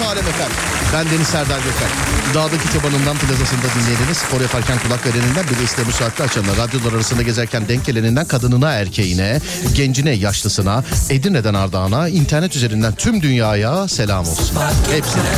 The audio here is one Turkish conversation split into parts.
Burası Alem Efem. Ben Deniz Serdar Gökal. Dağdaki çobanından plazasında dinleyeniniz, spor yaparken kulak vereninden bir de işte bu saatte açanlar, radyolar arasında gezerken denk geleninden kadınına erkeğine, gencine yaşlısına, Edirne'den Ardahan'a, internet üzerinden tüm dünyaya selam olsun. Hepsine.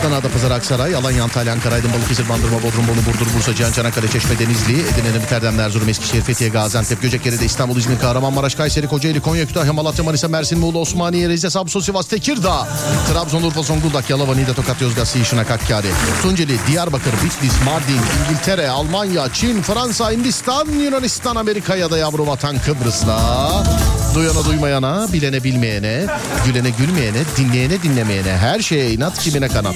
Adana'da Pazar Aksaray, Alanya, Antalya, Ankara, Aydın, Balıkesir, Bandırma, Bodrum, Bolu, Burdur, Bursa, Cihan, Çanakkale, Çeşme, Denizli, Edirne'nin Biterden, Erzurum, Eskişehir, Fethiye, Gaziantep, Göcekeri'de İstanbul, İzmir, Kahramanmaraş, Kayseri, Kocaeli, Konya, Kütahya, Malatya, Manisa, Mersin, Muğla, Osmaniye, Rize, Samsun, Sivas, Tekirdağ, Trabzon, Urfa, Zonguldak, Yalova, Niğde, Tokat, Yozgat, Sişinak, Hakkari, Tunceli, Diyarbakır, Bitlis, Mardin, İngiltere, Almanya, Çin, Fransa, Hindistan, Yunanistan, Amerika ya da yavru vatan Kıbrıs'la Duyana duymayana, bilene bilmeyene, gülene gülmeyene, dinleyene dinlemeyene, her şeye inat kimine kanat.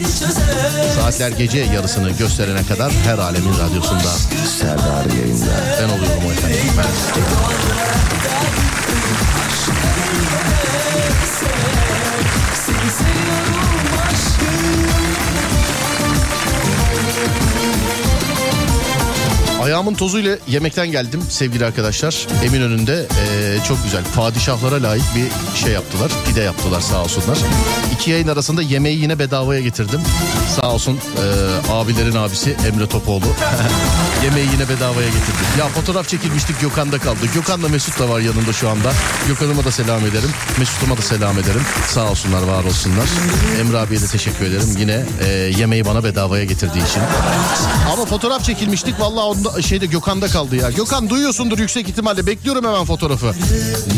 Saatler gece yarısını gösterene kadar her alemin radyosunda. Serdar yayında. Ben oluyorum o efendim. Ben. Ayağımın tozuyla yemekten geldim sevgili arkadaşlar. Eminönü'nde eee, çok güzel padişahlara layık bir şey yaptılar. Pide yaptılar sağ olsunlar. İki yayın arasında yemeği yine bedavaya getirdim. Sağ olsun eee, abilerin abisi Emre Topoğlu. yemeği yine bedavaya getirdim. Ya fotoğraf çekilmiştik Gökhan'da kaldı. Gökhan'la Mesut da var yanında şu anda. Gökhan'ıma da selam ederim. Mesut'uma da selam ederim. Sağ olsunlar var olsunlar. Emre abiye de teşekkür ederim. Yine eee, yemeği bana bedavaya getirdiği için. Ama fotoğraf çekilmiştik. Vallahi onda şeyde Gökhan'da kaldı ya. Gökhan duyuyorsundur yüksek ihtimalle. Bekliyorum hemen fotoğrafı.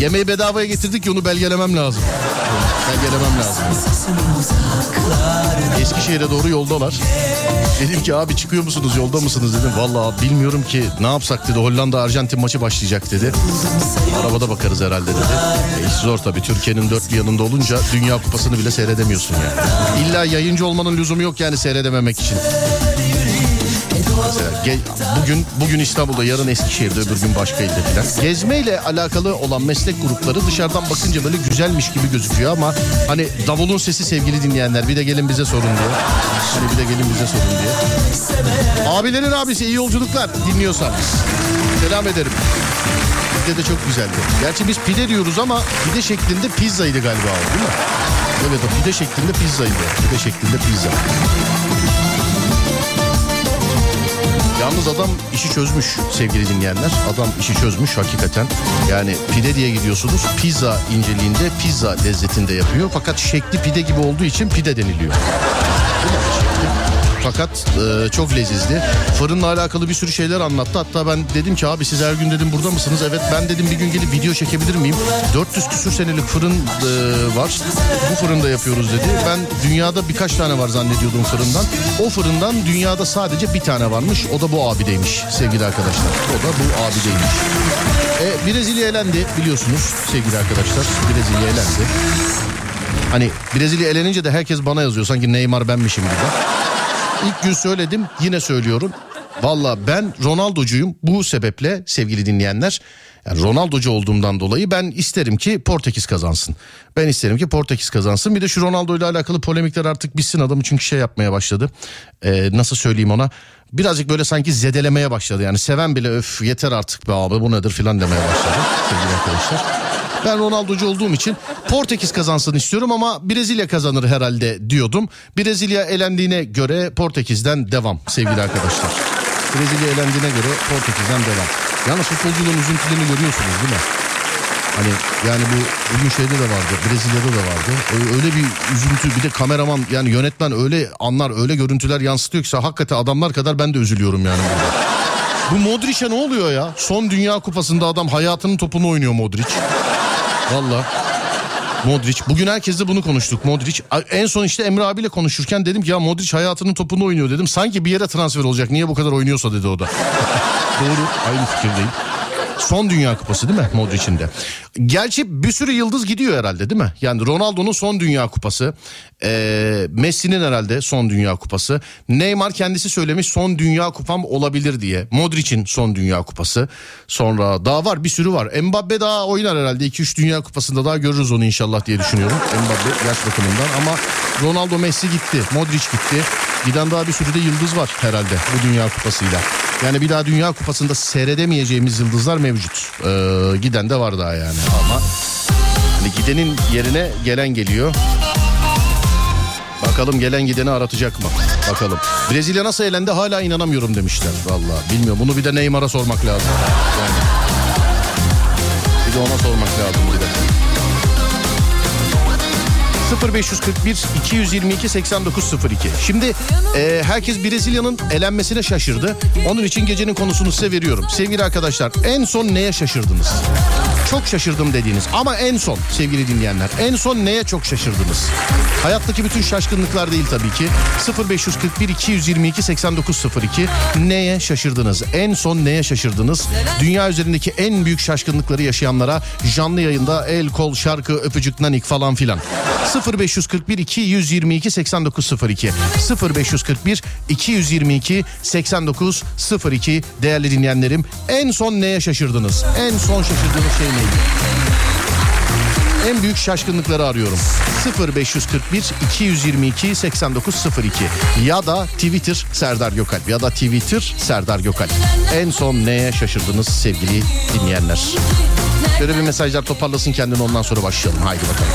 Yemeği bedavaya getirdik ki onu belgelemem lazım. Belgelemem lazım. Eskişehir'e doğru yoldalar. Dedim ki abi çıkıyor musunuz yolda mısınız dedim. Vallahi bilmiyorum ki ne yapsak dedi. Hollanda Arjantin maçı başlayacak dedi. Arabada bakarız herhalde dedi. E, iş zor tabii Türkiye'nin dört bir yanında olunca Dünya Kupası'nı bile seyredemiyorsun yani. İlla yayıncı olmanın lüzumu yok yani seyredememek için. Ge- bugün bugün İstanbul'da, yarın Eskişehir'de, öbür gün başka ilde filan. Gezmeyle alakalı olan meslek grupları dışarıdan bakınca böyle güzelmiş gibi gözüküyor ama hani davulun sesi sevgili dinleyenler bir de gelin bize sorun diye. Hani bir de gelin bize sorun diye. Abilerin abisi iyi yolculuklar dinliyorsan. Selam ederim. Pide de çok güzeldi. Gerçi biz pide diyoruz ama pide şeklinde pizzaydı galiba o değil mi? Evet o pide şeklinde pizzaydı. Pide şeklinde pizza. Yalnız adam işi çözmüş sevgili dinleyenler. Adam işi çözmüş hakikaten. Yani pide diye gidiyorsunuz. Pizza inceliğinde pizza lezzetinde yapıyor. Fakat şekli pide gibi olduğu için pide deniliyor. Şekli. Fakat e, çok lezizli. Fırınla alakalı bir sürü şeyler anlattı. Hatta ben dedim ki abi siz her gün dedim burada mısınız? Evet ben dedim bir gün gelip video çekebilir miyim? 400 küsür senelik fırın e, var. Bu fırında yapıyoruz dedi. Ben dünyada birkaç tane var zannediyordum fırından. O fırından dünyada sadece bir tane varmış. O da bu abideymiş sevgili arkadaşlar. O da bu abideymiş. E, Brezilya elendi biliyorsunuz sevgili arkadaşlar. Brezilya elendi. Hani Brezilya elenince de herkes bana yazıyor. Sanki Neymar benmişim gibi. İlk gün söyledim yine söylüyorum. Valla ben Ronaldo'cuyum bu sebeple sevgili dinleyenler. Yani Ronaldo'cu olduğumdan dolayı ben isterim ki Portekiz kazansın. Ben isterim ki Portekiz kazansın. Bir de şu Ronaldo ile alakalı polemikler artık bitsin adamı çünkü şey yapmaya başladı. Ee, nasıl söyleyeyim ona? Birazcık böyle sanki zedelemeye başladı. Yani seven bile öf yeter artık be abi bu nedir filan demeye başladı sevgili arkadaşlar. Ben Ronaldo'cu olduğum için Portekiz kazansın istiyorum ama Brezilya kazanır herhalde diyordum. Brezilya elendiğine göre Portekiz'den devam sevgili arkadaşlar. Brezilya elendiğine göre Portekiz'den devam. Yalnız futbolcuların üzüntülerini görüyorsunuz değil mi? Hani yani bu bugün şeyde de vardı Brezilya'da da vardı. Öyle bir üzüntü bir de kameraman yani yönetmen öyle anlar öyle görüntüler yansıtıyor ki hakikaten adamlar kadar ben de üzülüyorum yani burada. Bu Modric'e ne oluyor ya? Son Dünya Kupası'nda adam hayatının topunu oynuyor Modric. Valla. Modric. Bugün herkesle bunu konuştuk Modric. En son işte Emre abiyle konuşurken dedim ki ya Modric hayatının topunu oynuyor dedim. Sanki bir yere transfer olacak. Niye bu kadar oynuyorsa dedi o da. Doğru. Aynı fikirdeyim. Son Dünya Kupası değil mi Modric'in de? Gerçi bir sürü yıldız gidiyor herhalde değil mi? Yani Ronaldo'nun son Dünya Kupası. Ee, Messi'nin herhalde son Dünya Kupası. Neymar kendisi söylemiş son Dünya Kupam olabilir diye. Modric'in son Dünya Kupası. Sonra daha var bir sürü var. Mbappe daha oynar herhalde 2-3 Dünya Kupası'nda daha görürüz onu inşallah diye düşünüyorum. Mbappe yaş bakımından ama Ronaldo Messi gitti. Modric gitti. Giden daha bir sürü de yıldız var herhalde bu Dünya Kupası'yla. Yani bir daha Dünya Kupası'nda seyredemeyeceğimiz yıldızlar mevcut. Ee, giden de var daha yani ama Hani gidenin yerine gelen geliyor. Bakalım gelen gideni aratacak mı? Bakalım. Brezilya nasıl elendi hala inanamıyorum demişler. Valla bilmiyorum. Bunu bir de Neymar'a sormak lazım. Yani. Bir de ona sormak lazım bir de. 0541 222 8902. Şimdi e, herkes Brezilya'nın elenmesine şaşırdı. Onun için gecenin konusunu size veriyorum. Sevgili arkadaşlar en son neye şaşırdınız? Çok şaşırdım dediğiniz ama en son sevgili dinleyenler en son neye çok şaşırdınız? Hayattaki bütün şaşkınlıklar değil tabii ki. 0541 222 8902 neye şaşırdınız? En son neye şaşırdınız? Dünya üzerindeki en büyük şaşkınlıkları yaşayanlara canlı yayında el kol şarkı öpücük nanik falan filan. 0541 222 8902 0541 222 8902 değerli dinleyenlerim en son neye şaşırdınız? En son şaşırdığınız şey neydi? En büyük şaşkınlıkları arıyorum. 0541 222 8902 ya da Twitter Serdar Gökalp ya da Twitter Serdar Gökalp. En son neye şaşırdınız sevgili dinleyenler? Şöyle bir mesajlar toparlasın kendini ondan sonra başlayalım. Haydi bakalım.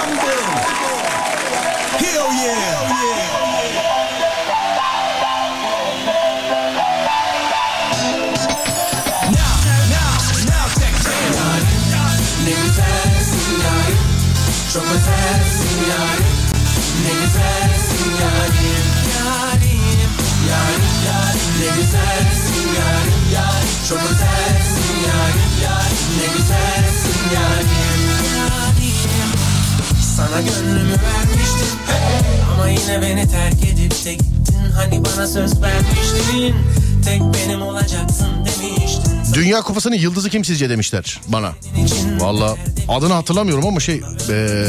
From Istanbul. Hell yeah. Sana gönlümü vermiştim. Ama yine beni terk edip de gittin. Hani bana söz vermiştin. Tek benim olacaksın demiştin. Dünya Kupası'nın yıldızı kim sizce demişler bana. Valla adını hatırlamıyorum ama şey e,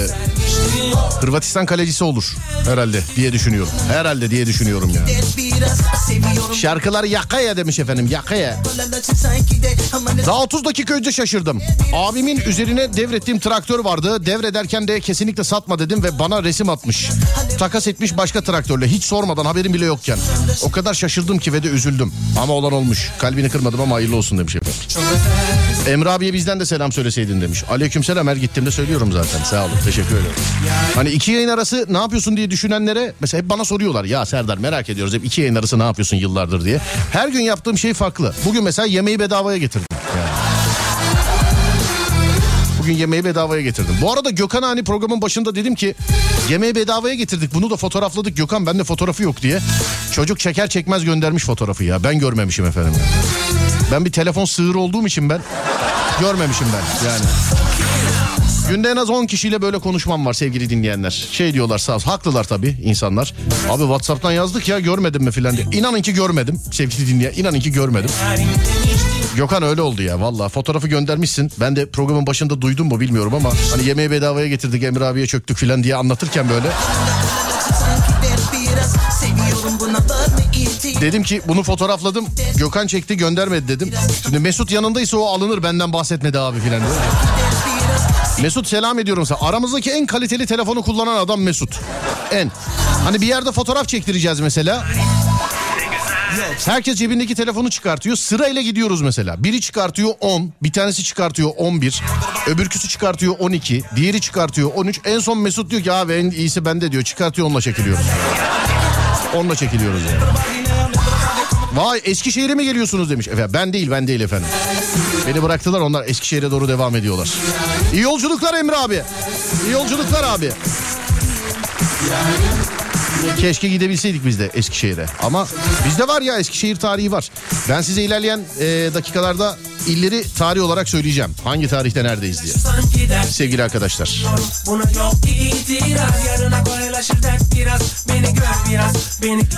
Hırvatistan kalecisi olur herhalde diye düşünüyorum. Herhalde diye düşünüyorum yani. Biraz seviyorum. Şarkılar yakaya demiş efendim yakaya. Daha 30 dakika önce şaşırdım. Abimin üzerine devrettiğim traktör vardı. Devrederken de kesinlikle satma dedim ve bana resim atmış. Takas etmiş başka traktörle hiç sormadan haberim bile yokken. O kadar şaşırdım ki ve de üzüldüm. Ama olan olmuş. Kalbini kırmadım ama hayırlı olsun demiş efendim. Emre abiye bizden de selam söyleseydin demiş. Aleykümselam her gittiğimde söylüyorum zaten. Sağ olun teşekkür ederim. Hani iki yayın arası ne yapıyorsun diye düşünenlere mesela hep bana soruyorlar. Ya Serdar merak ediyoruz hep iki yayın arası ne yapıyorsun yıllardır diye. Her gün yaptığım şey farklı. Bugün mesela yemeği bedavaya getirdim. Yani. Bugün yemeği bedavaya getirdim. Bu arada Gökhan hani programın başında dedim ki yemeği bedavaya getirdik. Bunu da fotoğrafladık Gökhan bende fotoğrafı yok diye. Çocuk çeker çekmez göndermiş fotoğrafı ya. Ben görmemişim efendim. Ben bir telefon sığır olduğum için ben görmemişim ben yani. Günde en az 10 kişiyle böyle konuşmam var sevgili dinleyenler. Şey diyorlar sağ olsun. Haklılar tabii insanlar. Abi Whatsapp'tan yazdık ya görmedim mi filan diye. İnanın ki görmedim sevgili dinleyen. İnanın ki görmedim. Gökhan öyle oldu ya valla fotoğrafı göndermişsin. Ben de programın başında duydum mu bilmiyorum ama hani yemeği bedavaya getirdik Emre abiye çöktük filan diye anlatırken böyle. Dedim ki bunu fotoğrafladım. Gökhan çekti göndermedi dedim. Şimdi Mesut yanındaysa o alınır benden bahsetmedi abi filan. Mesut selam ediyorum sana. Aramızdaki en kaliteli telefonu kullanan adam Mesut. En. Hani bir yerde fotoğraf çektireceğiz mesela. Herkes cebindeki telefonu çıkartıyor. Sırayla gidiyoruz mesela. Biri çıkartıyor 10, bir tanesi çıkartıyor 11, öbürküsü çıkartıyor 12, diğeri çıkartıyor 13. En son Mesut diyor ki abi en iyisi bende diyor. Çıkartıyor onunla çekiliyoruz. Onunla çekiliyoruz yani. Vay Eskişehir'e mi geliyorsunuz demiş. Efendim ben değil ben değil efendim. Beni bıraktılar onlar Eskişehir'e doğru devam ediyorlar. İyi yolculuklar Emre abi. İyi yolculuklar abi. Keşke gidebilseydik biz de Eskişehir'e. Ama bizde var ya Eskişehir tarihi var. Ben size ilerleyen e, dakikalarda illeri tarih olarak söyleyeceğim. Hangi tarihte neredeyiz diye. Sevgili arkadaşlar.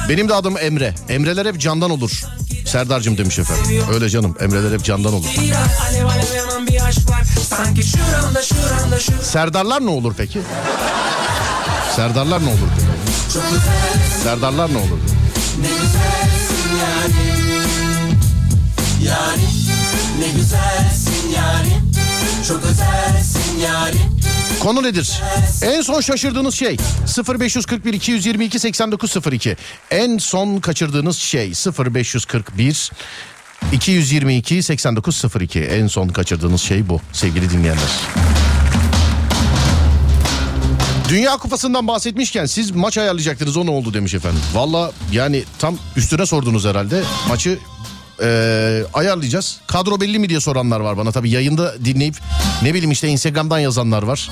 Benim de adım Emre. Emreler hep candan olur. Serdar'cığım demiş efendim. Öyle canım Emreler hep candan olur. Serdarlar ne olur peki? Serdarlar ne olur peki? Serdarlar ne olur? Ne güzelsin yarim Yarim Ne güzelsin yarim Çok özelsin yarim Konu nedir? En son şaşırdığınız şey 0541 222 8902. En son kaçırdığınız şey 0541 222 8902. En son kaçırdığınız şey bu sevgili dinleyenler. Dünya Kupası'ndan bahsetmişken siz maç ayarlayacaktınız o ne oldu demiş efendim. Valla yani tam üstüne sordunuz herhalde. Maçı eee, ayarlayacağız. Kadro belli mi diye soranlar var bana. Tabii yayında dinleyip ne bileyim işte Instagram'dan yazanlar var.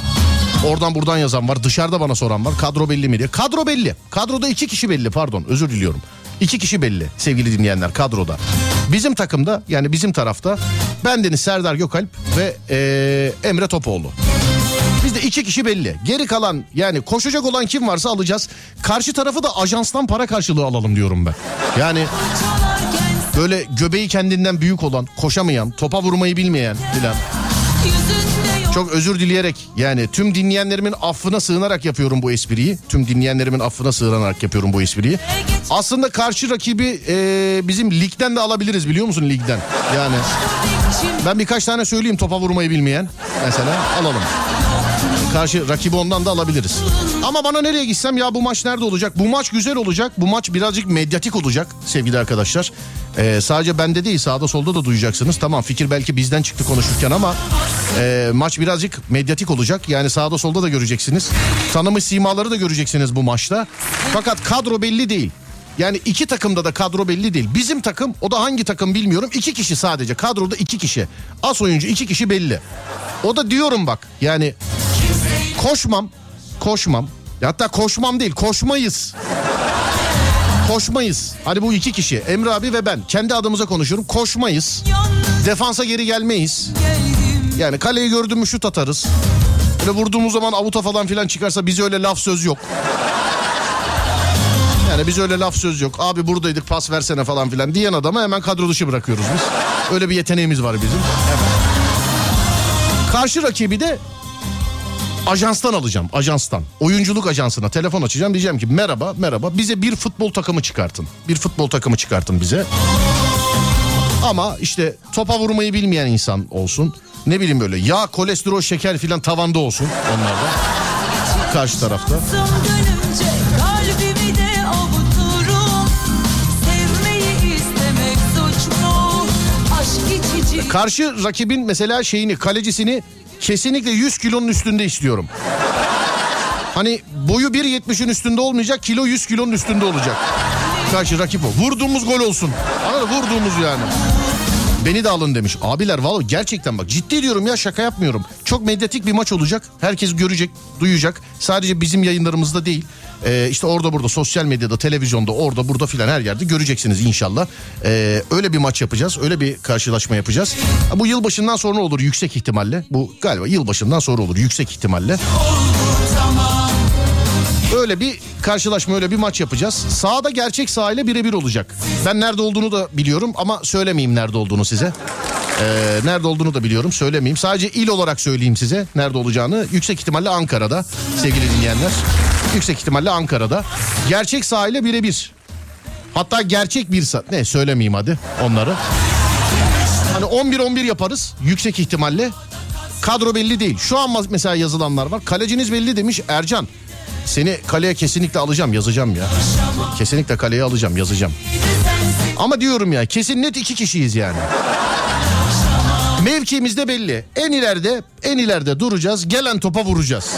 Oradan buradan yazan var. Dışarıda bana soran var. Kadro belli mi diye. Kadro belli. Kadroda iki kişi belli pardon özür diliyorum. İki kişi belli sevgili dinleyenler kadroda. Bizim takımda yani bizim tarafta bendeniz Serdar Gökalp ve eee, Emre Topoğlu. Bizde iki kişi belli. Geri kalan yani koşacak olan kim varsa alacağız. Karşı tarafı da ajanstan para karşılığı alalım diyorum ben. Yani böyle göbeği kendinden büyük olan, koşamayan, topa vurmayı bilmeyen filan. Çok özür dileyerek yani tüm dinleyenlerimin affına sığınarak yapıyorum bu espriyi. Tüm dinleyenlerimin affına sığınarak yapıyorum bu espriyi. Aslında karşı rakibi e, bizim ligden de alabiliriz biliyor musun ligden? Yani ben birkaç tane söyleyeyim topa vurmayı bilmeyen mesela alalım. Karşı rakibi ondan da alabiliriz. Ama bana nereye gitsem ya bu maç nerede olacak? Bu maç güzel olacak. Bu maç birazcık medyatik olacak sevgili arkadaşlar. Ee, sadece bende değil sağda solda da duyacaksınız. Tamam fikir belki bizden çıktı konuşurken ama e, maç birazcık medyatik olacak. Yani sağda solda da göreceksiniz. Tanımış simaları da göreceksiniz bu maçta. Fakat kadro belli değil. Yani iki takımda da kadro belli değil. Bizim takım o da hangi takım bilmiyorum. İki kişi sadece kadroda iki kişi. As oyuncu iki kişi belli. O da diyorum bak yani koşmam koşmam. Hatta koşmam değil koşmayız. Koşmayız. Hadi bu iki kişi Emre abi ve ben kendi adımıza konuşuyorum. Koşmayız. Defansa geri gelmeyiz. Yani kaleyi gördün mü şut atarız. Böyle vurduğumuz zaman avuta falan filan çıkarsa bize öyle laf söz yok. Yani biz öyle laf söz yok. Abi buradaydık pas versene falan filan diyen adamı hemen kadro dışı bırakıyoruz biz. Öyle bir yeteneğimiz var bizim. Hemen. Karşı rakibi de ajanstan alacağım. Ajanstan. Oyunculuk ajansına telefon açacağım. Diyeceğim ki merhaba merhaba bize bir futbol takımı çıkartın. Bir futbol takımı çıkartın bize. Ama işte topa vurmayı bilmeyen insan olsun. Ne bileyim böyle yağ, kolesterol, şeker filan tavanda olsun onlarda. Karşı tarafta. Karşı rakibin mesela şeyini kalecisini kesinlikle 100 kilonun üstünde istiyorum. Hani boyu 1.70'in üstünde olmayacak kilo 100 kilonun üstünde olacak. Karşı rakip o. Vurduğumuz gol olsun. Anladın? Vurduğumuz yani. Beni de alın demiş. Abiler vallahi gerçekten bak ciddi diyorum ya şaka yapmıyorum. Çok medyatik bir maç olacak. Herkes görecek, duyacak. Sadece bizim yayınlarımızda değil. Ee, işte orada burada sosyal medyada, televizyonda, orada burada filan her yerde göreceksiniz inşallah. Ee, öyle bir maç yapacağız. Öyle bir karşılaşma yapacağız. Bu yılbaşından sonra olur yüksek ihtimalle. Bu galiba yılbaşından sonra olur yüksek ihtimalle. Öyle bir karşılaşma öyle bir maç yapacağız. Sahada gerçek sahayla birebir olacak. Ben nerede olduğunu da biliyorum ama söylemeyeyim nerede olduğunu size. Ee, nerede olduğunu da biliyorum söylemeyeyim. Sadece il olarak söyleyeyim size nerede olacağını. Yüksek ihtimalle Ankara'da sevgili dinleyenler. Yüksek ihtimalle Ankara'da. Gerçek sahayla birebir. Hatta gerçek bir saat. Ne söylemeyeyim hadi onları. Hani 11-11 yaparız yüksek ihtimalle. Kadro belli değil. Şu an mesela yazılanlar var. Kaleciniz belli demiş Ercan. Seni kaleye kesinlikle alacağım yazacağım ya. Kesinlikle kaleye alacağım yazacağım. Ama diyorum ya kesin net iki kişiyiz yani. Mevkimiz de belli. En ileride en ileride duracağız. Gelen topa vuracağız.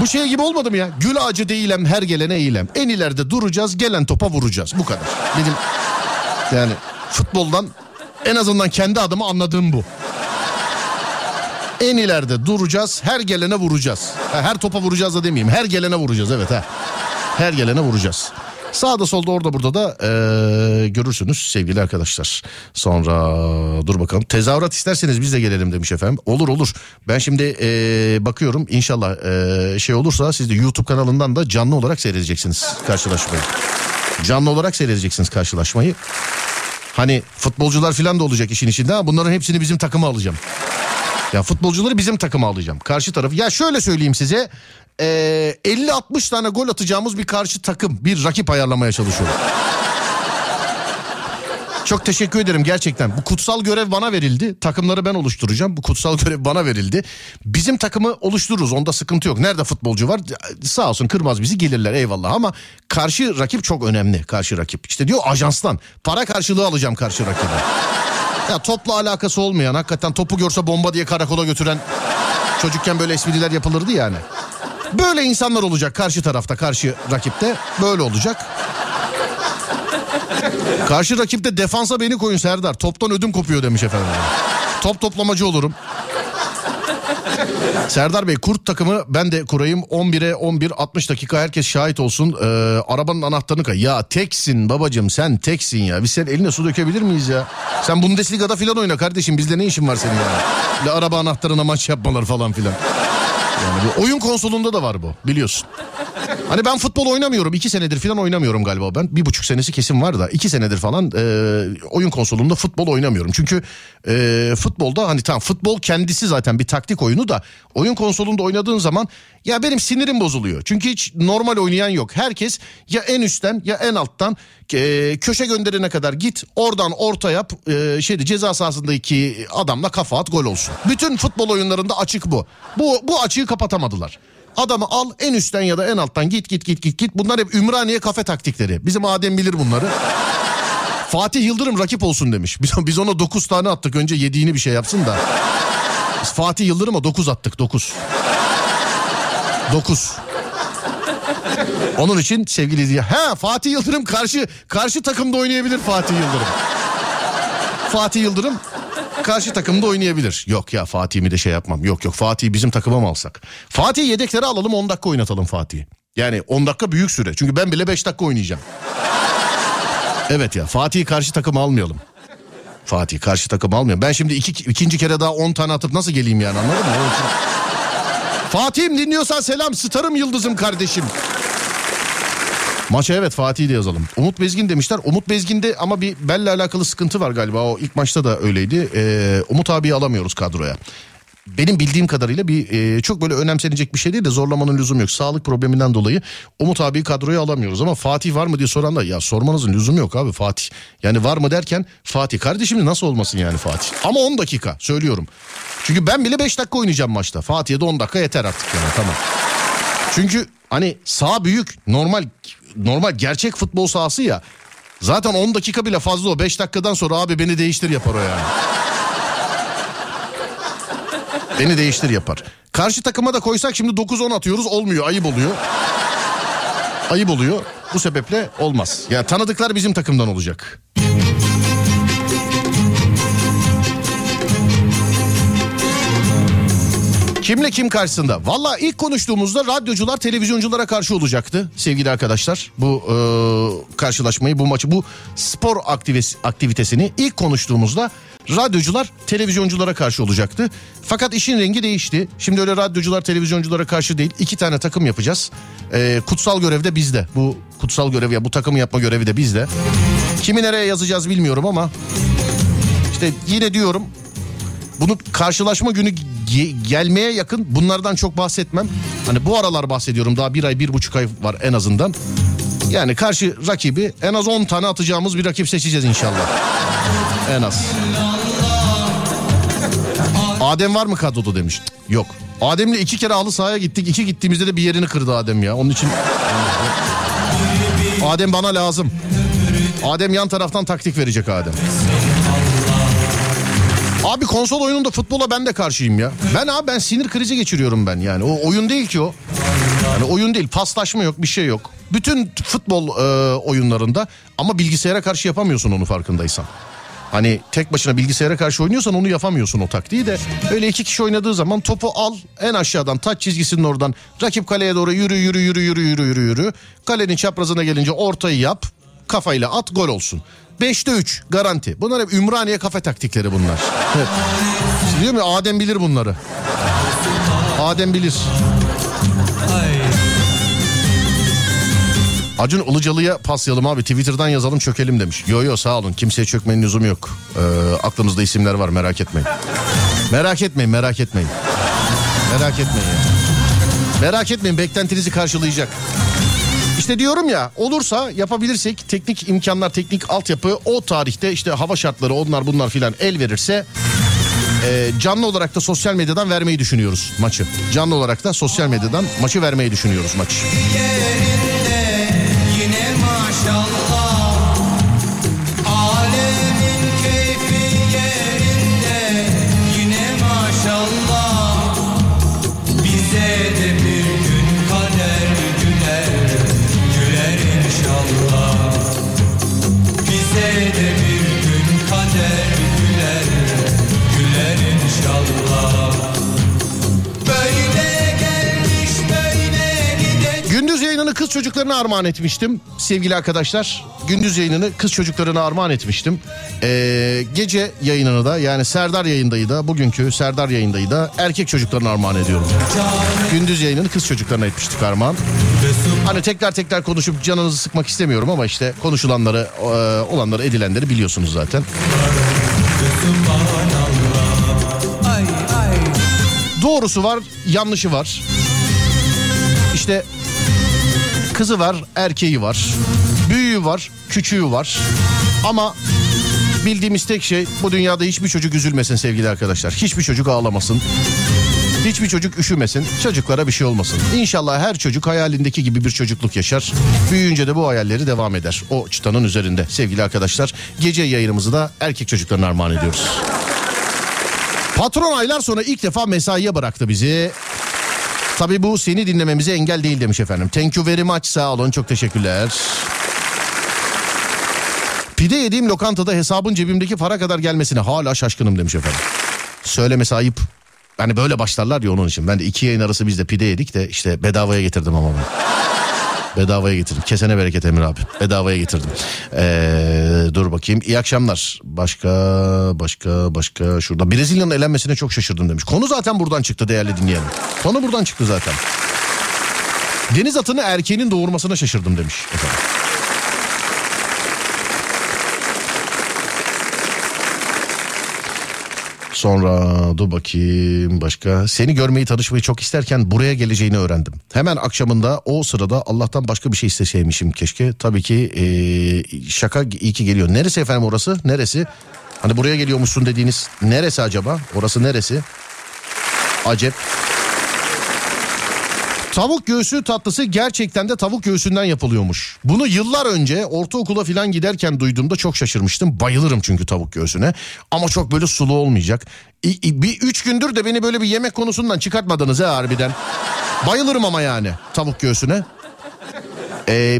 Bu şey gibi olmadı mı ya? Gül ağacı değilem her gelene eylem. En ileride duracağız gelen topa vuracağız. Bu kadar. Benim yani futboldan en azından kendi adıma anladığım bu. En ileride duracağız her gelene vuracağız. Her topa vuracağız da demeyeyim. Her gelene vuracağız evet ha. Her gelene vuracağız. Sağda solda orada burada da eee, görürsünüz sevgili arkadaşlar. Sonra dur bakalım tezahürat isterseniz biz de gelelim demiş efendim. Olur olur. Ben şimdi eee, bakıyorum inşallah eee, şey olursa siz de YouTube kanalından da canlı olarak seyredeceksiniz karşılaşmayı. Canlı olarak seyredeceksiniz karşılaşmayı. Hani futbolcular falan da olacak işin içinde ama bunların hepsini bizim takıma alacağım. Ya futbolcuları bizim takıma alacağım. Karşı tarafı. Ya şöyle söyleyeyim size. Eee, 50-60 tane gol atacağımız bir karşı takım, bir rakip ayarlamaya çalışıyorum. Çok teşekkür ederim gerçekten. Bu kutsal görev bana verildi. Takımları ben oluşturacağım. Bu kutsal görev bana verildi. Bizim takımı oluştururuz. Onda sıkıntı yok. Nerede futbolcu var? Sağ olsun kırmaz bizi gelirler eyvallah ama karşı rakip çok önemli. Karşı rakip. İşte diyor ajanstan. Para karşılığı alacağım karşı rakibi. Ya topla alakası olmayan hakikaten topu görse bomba diye karakola götüren çocukken böyle espriler yapılırdı yani. Böyle insanlar olacak karşı tarafta karşı rakipte böyle olacak. Karşı rakipte defansa beni koyun Serdar. Toptan ödüm kopuyor demiş efendim. Top toplamacı olurum. Serdar Bey kurt takımı ben de kurayım 11'e 11 60 dakika herkes şahit olsun Ee, arabanın anahtarını kay. Ya teksin babacım sen teksin ya biz senin eline su dökebilir miyiz ya? Sen Bundesliga'da filan oyna kardeşim bizde ne işin var senin ya? Böyle araba anahtarına maç yapmalar falan filan. Oyun konsolunda da var bu biliyorsun. Hani ben futbol oynamıyorum. iki senedir falan oynamıyorum galiba ben. Bir buçuk senesi kesin var da. iki senedir falan e, oyun konsolunda futbol oynamıyorum. Çünkü e, futbolda hani tamam futbol kendisi zaten bir taktik oyunu da oyun konsolunda oynadığın zaman ya benim sinirim bozuluyor. Çünkü hiç normal oynayan yok. Herkes ya en üstten ya en alttan e, köşe gönderene kadar git oradan orta yap e, şeydi ceza sahasındaki adamla kafa at gol olsun. Bütün futbol oyunlarında açık bu. Bu bu açığı kapatamadılar. Adamı al en üstten ya da en alttan git git git git git. Bunlar hep Ümraniye kafe taktikleri. Bizim Adem bilir bunları. Fatih Yıldırım rakip olsun demiş. Biz, biz ona 9 tane attık. Önce yediğini bir şey yapsın da. Biz Fatih Yıldırım'a 9 attık 9. 9. Onun için sevgili diye. Ha Fatih Yıldırım karşı karşı takımda oynayabilir Fatih Yıldırım. Fatih Yıldırım karşı takımda oynayabilir. Yok ya Fatih'imi de şey yapmam. Yok yok Fatih'i bizim takıma mı alsak? Fatih yedekleri alalım 10 dakika oynatalım Fatih'i. Yani 10 dakika büyük süre. Çünkü ben bile 5 dakika oynayacağım. Evet ya Fatih'i karşı takıma almayalım. Fatih karşı takım almayalım. Ben şimdi iki, ikinci kere daha 10 tane atıp nasıl geleyim yani anladın mı? Fatih'im dinliyorsan selam starım yıldızım kardeşim. Maça evet Fatih'i de yazalım. Umut Bezgin demişler. Umut Bezgin'de ama bir belle alakalı sıkıntı var galiba. O ilk maçta da öyleydi. Ee, Umut abiyi alamıyoruz kadroya. Benim bildiğim kadarıyla bir e, çok böyle önemsenecek bir şey değil de zorlamanın lüzumu yok. Sağlık probleminden dolayı Umut abiyi kadroya alamıyoruz ama Fatih var mı diye soranlar ya sormanızın lüzumu yok abi Fatih. Yani var mı derken Fatih kardeşim nasıl olmasın yani Fatih. Ama 10 dakika söylüyorum. Çünkü ben bile 5 dakika oynayacağım maçta. Fatih'e de 10 dakika yeter artık yani tamam. Çünkü hani sağ büyük normal normal gerçek futbol sahası ya. Zaten 10 dakika bile fazla o. 5 dakikadan sonra abi beni değiştir yapar o yani. beni değiştir yapar. Karşı takıma da koysak şimdi 9-10 atıyoruz olmuyor ayıp oluyor. ayıp oluyor. Bu sebeple olmaz. Ya tanıdıklar bizim takımdan olacak. Kimle kim karşısında? Valla ilk konuştuğumuzda radyocular televizyonculara karşı olacaktı sevgili arkadaşlar. Bu e, karşılaşmayı bu maçı bu spor aktivesi, aktivitesini ilk konuştuğumuzda radyocular televizyonculara karşı olacaktı. Fakat işin rengi değişti. Şimdi öyle radyocular televizyonculara karşı değil iki tane takım yapacağız. E, kutsal görev de bizde. Bu kutsal görev ya bu takımı yapma görevi de bizde. Kimi nereye yazacağız bilmiyorum ama işte yine diyorum bunu karşılaşma günü ge- gelmeye yakın bunlardan çok bahsetmem. Hani bu aralar bahsediyorum daha bir ay bir buçuk ay var en azından. Yani karşı rakibi en az 10 tane atacağımız bir rakip seçeceğiz inşallah. En az. Adem var mı kadroda demiş. Yok. Adem'le iki kere halı sahaya gittik. İki gittiğimizde de bir yerini kırdı Adem ya. Onun için... Adem bana lazım. Adem yan taraftan taktik verecek Adem. Abi konsol oyununda futbola ben de karşıyım ya. Ben abi ben sinir krizi geçiriyorum ben yani. O oyun değil ki o. Yani oyun değil paslaşma yok bir şey yok. Bütün futbol e, oyunlarında ama bilgisayara karşı yapamıyorsun onu farkındaysan. Hani tek başına bilgisayara karşı oynuyorsan onu yapamıyorsun o taktiği de. Öyle iki kişi oynadığı zaman topu al en aşağıdan taç çizgisinin oradan rakip kaleye doğru yürü yürü yürü yürü yürü yürü yürü. Kalenin çaprazına gelince ortayı yap kafayla at gol olsun. 5'te 3 garanti. Bunlar hep Ümraniye kafe taktikleri bunlar. Evet. İşte diyorum ya Adem bilir bunları. Adem bilir. Acun Ilıcalı'ya paslayalım abi Twitter'dan yazalım çökelim demiş. Yo yo sağ olun kimseye çökmenin lüzumu yok. Ee, aklımızda isimler var merak etmeyin. Merak etmeyin merak etmeyin. Merak etmeyin. Merak etmeyin beklentinizi karşılayacak. İşte diyorum ya olursa yapabilirsek teknik imkanlar teknik altyapı o tarihte işte hava şartları onlar bunlar filan el verirse e, canlı olarak da sosyal medyadan vermeyi düşünüyoruz maçı. Canlı olarak da sosyal medyadan maçı vermeyi düşünüyoruz maçı. Yine kız çocuklarına armağan etmiştim sevgili arkadaşlar. Gündüz yayınını kız çocuklarına armağan etmiştim. Ee, gece yayınını da yani Serdar yayındayı da bugünkü Serdar yayındayı da erkek çocuklarına armağan ediyorum. Gündüz yayınını kız çocuklarına etmiştik armağan. Hani tekrar tekrar konuşup canınızı sıkmak istemiyorum ama işte konuşulanları e, olanları edilenleri biliyorsunuz zaten. Doğrusu var, yanlışı var. İşte kızı var, erkeği var. Büyüğü var, küçüğü var. Ama bildiğimiz tek şey bu dünyada hiçbir çocuk üzülmesin sevgili arkadaşlar. Hiçbir çocuk ağlamasın. Hiçbir çocuk üşümesin. Çocuklara bir şey olmasın. İnşallah her çocuk hayalindeki gibi bir çocukluk yaşar. Büyüyünce de bu hayalleri devam eder. O çıtanın üzerinde sevgili arkadaşlar. Gece yayınımızı da erkek çocuklarına armağan ediyoruz. Patron aylar sonra ilk defa mesaiye bıraktı bizi. Tabii bu seni dinlememize engel değil demiş efendim. Thank you very much sağ olun çok teşekkürler. Pide yediğim lokantada hesabın cebimdeki para kadar gelmesine hala şaşkınım demiş efendim. Söylemesi ayıp. Hani böyle başlarlar ya onun için. Ben de iki yayın arası biz de pide yedik de işte bedavaya getirdim ama ben. Bedavaya getirdim. Kesene bereket Emir abi. Bedavaya getirdim. Ee, dur bakayım. İyi akşamlar. Başka başka başka şurada. Brezilya'nın elenmesine çok şaşırdım demiş. Konu zaten buradan çıktı değerli dinleyelim. Konu buradan çıktı zaten. Deniz atını erkeğinin doğurmasına şaşırdım demiş efendim. Sonra dur bakayım başka. Seni görmeyi tanışmayı çok isterken buraya geleceğini öğrendim. Hemen akşamında o sırada Allah'tan başka bir şey isteseymişim keşke. Tabii ki ee, şaka iyi ki geliyor. Neresi efendim orası? Neresi? Hani buraya geliyormuşsun dediğiniz neresi acaba? Orası neresi? Acep. Tavuk göğsü tatlısı gerçekten de tavuk göğsünden yapılıyormuş. Bunu yıllar önce ortaokula falan giderken duyduğumda çok şaşırmıştım. Bayılırım çünkü tavuk göğsüne. Ama çok böyle sulu olmayacak. İ- i- bir üç gündür de beni böyle bir yemek konusundan çıkartmadınız ha harbiden. Bayılırım ama yani tavuk göğsüne.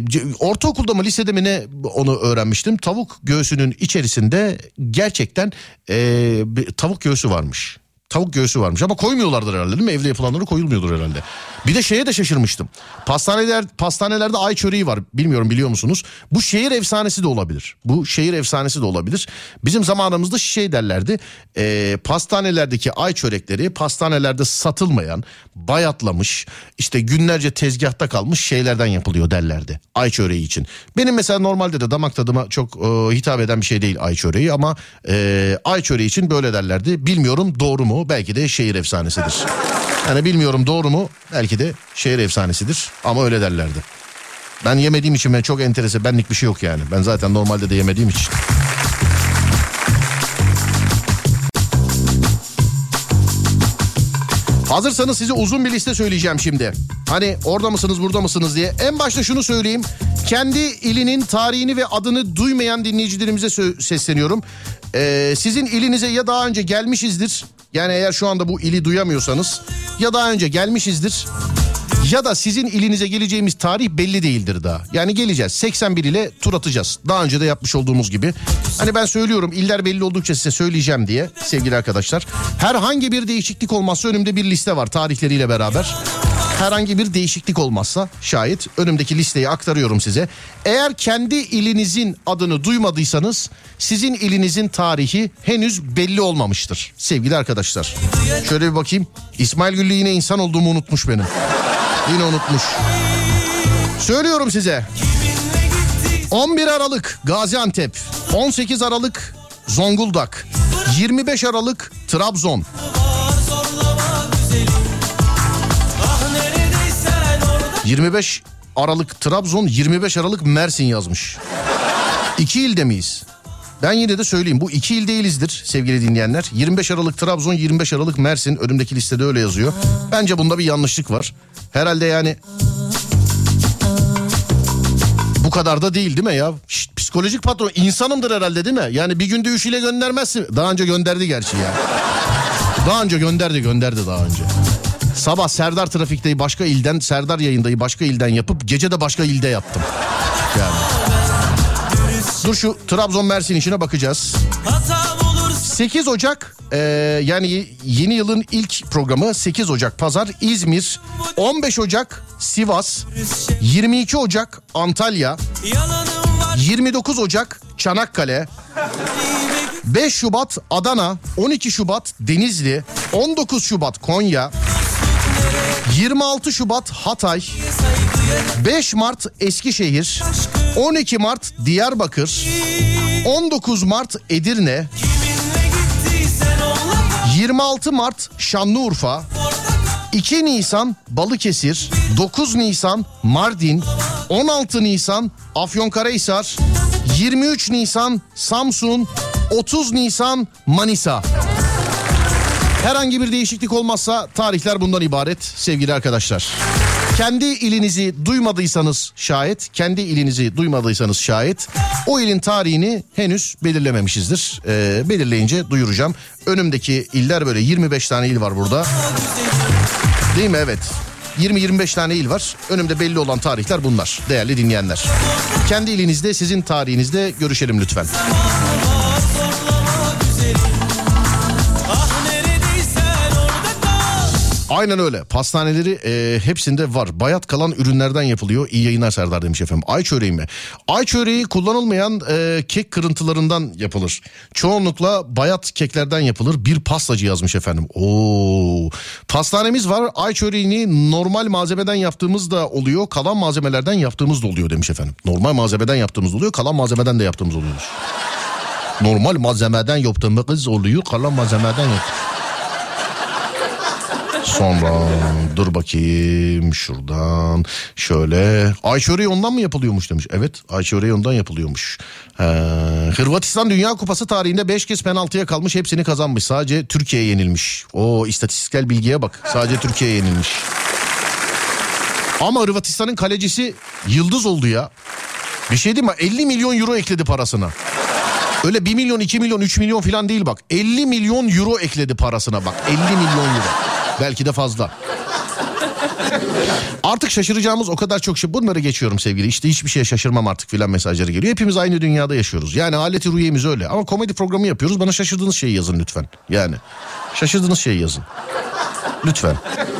C- ortaokulda mı lisede mi ne onu öğrenmiştim. Tavuk göğsünün içerisinde gerçekten ee, bir tavuk göğsü varmış. Tavuk göğsü varmış ama koymuyorlardır herhalde değil mi? Evde yapılanları koyulmuyordur herhalde. Bir de şeye de şaşırmıştım. Pastaneler, pastanelerde ay çöreği var. Bilmiyorum biliyor musunuz? Bu şehir efsanesi de olabilir. Bu şehir efsanesi de olabilir. Bizim zamanımızda şey derlerdi. ee, pastanelerdeki ay çörekleri pastanelerde satılmayan, bayatlamış, işte günlerce tezgahta kalmış şeylerden yapılıyor derlerdi. Ay çöreği için. Benim mesela normalde de damak tadıma çok e, hitap eden bir şey değil ay çöreği ama e, ay çöreği için böyle derlerdi. Bilmiyorum doğru mu? Belki de şehir efsanesidir. Yani bilmiyorum doğru mu? Belki de şehir efsanesidir ama öyle derlerdi. Ben yemediğim için ben çok enterese benlik bir şey yok yani. Ben zaten normalde de yemediğim için. Hazırsanız size uzun bir liste söyleyeceğim şimdi. Hani orada mısınız burada mısınız diye. En başta şunu söyleyeyim. Kendi ilinin tarihini ve adını duymayan dinleyicilerimize sesleniyorum. Ee, sizin ilinize ya daha önce gelmişizdir. Yani eğer şu anda bu ili duyamıyorsanız ya daha önce gelmişizdir. Ya da sizin ilinize geleceğimiz tarih belli değildir daha. Yani geleceğiz 81 ile tur atacağız. Daha önce de yapmış olduğumuz gibi. Hani ben söylüyorum iller belli oldukça size söyleyeceğim diye sevgili arkadaşlar. Herhangi bir değişiklik olmazsa önümde bir liste var tarihleriyle beraber. Herhangi bir değişiklik olmazsa şayet önümdeki listeyi aktarıyorum size. Eğer kendi ilinizin adını duymadıysanız sizin ilinizin tarihi henüz belli olmamıştır sevgili arkadaşlar. Şöyle bir bakayım. İsmail Güllü yine insan olduğumu unutmuş benim. Yine unutmuş. Söylüyorum size. 11 Aralık Gaziantep, 18 Aralık Zonguldak, 25 Aralık Trabzon, Zorlama güzelim Ah neredeysen orada 25 Aralık Trabzon, 25 Aralık Mersin yazmış. İki ilde miyiz? Ben yine de söyleyeyim bu iki il değilizdir sevgili dinleyenler. 25 Aralık Trabzon 25 Aralık Mersin önümdeki listede öyle yazıyor. Bence bunda bir yanlışlık var. Herhalde yani bu kadar da değil değil mi ya? Şşt, psikolojik patron insanımdır herhalde değil mi? Yani bir günde üç ile göndermezsin. Daha önce gönderdi gerçi ya. Daha önce gönderdi gönderdi daha önce. Sabah Serdar Trafik'teyi başka ilden, Serdar yayındayı başka ilden yapıp gece de başka ilde yaptım. Yani. Dur şu Trabzon Mersin işine bakacağız. Olur 8 Ocak e, yani yeni yılın ilk programı 8 Ocak. Pazar İzmir. 15 Ocak Sivas. 22 Ocak Antalya. Yalanım var 29 Ocak Çanakkale. 5 Şubat Adana. 12 Şubat Denizli. 19 Şubat Konya. 26 Şubat Hatay. 5 Mart Eskişehir. 12 Mart Diyarbakır. 19 Mart Edirne 26 Mart Şanlıurfa. 2 Nisan Balıkesir. 9 Nisan Mardin. 16 Nisan Afyonkarahisar. 23 Nisan Samsun. 30 Nisan Manisa. Herhangi bir değişiklik olmazsa tarihler bundan ibaret sevgili arkadaşlar. Kendi ilinizi duymadıysanız şayet, kendi ilinizi duymadıysanız şayet o ilin tarihini henüz belirlememişizdir. Ee, belirleyince duyuracağım. Önümdeki iller böyle 25 tane il var burada. Değil mi? Evet. 20-25 tane il var. Önümde belli olan tarihler bunlar değerli dinleyenler. Kendi ilinizde sizin tarihinizde görüşelim lütfen. Aynen öyle. Pastaneleri e, hepsinde var. Bayat kalan ürünlerden yapılıyor. İyi yayınlar Serdar demiş efendim. Ay çöreği mi? Ay çöreği kullanılmayan e, kek kırıntılarından yapılır. Çoğunlukla bayat keklerden yapılır. Bir pastacı yazmış efendim. Oo. Pastanemiz var. Ay çöreğini normal malzemeden yaptığımız da oluyor. Kalan malzemelerden yaptığımız da oluyor demiş efendim. Normal malzemeden yaptığımız oluyor. Kalan malzemeden de yaptığımız oluyor. Normal malzemeden yaptığımız oluyor. Kalan malzemeden yap. Sonra dur bakayım şuradan şöyle ay çöreği ondan mı yapılıyormuş demiş. Evet ay çöreği ondan yapılıyormuş. Ee, Hırvatistan Dünya Kupası tarihinde 5 kez penaltıya kalmış hepsini kazanmış. Sadece Türkiye yenilmiş. O istatistiksel bilgiye bak sadece Türkiye yenilmiş. Ama Hırvatistan'ın kalecisi yıldız oldu ya. Bir şey değil mi? 50 milyon euro ekledi parasına. Öyle 1 milyon, 2 milyon, 3 milyon falan değil bak. 50 milyon euro ekledi parasına bak. 50 milyon euro. Belki de fazla. Artık şaşıracağımız o kadar çok şey. Bunları geçiyorum sevgili. İşte hiçbir şeye şaşırmam artık filan mesajları geliyor. Hepimiz aynı dünyada yaşıyoruz. Yani aleti rüyemiz öyle. Ama komedi programı yapıyoruz. Bana şaşırdığınız şeyi yazın lütfen. Yani şaşırdığınız şeyi yazın. Lütfen.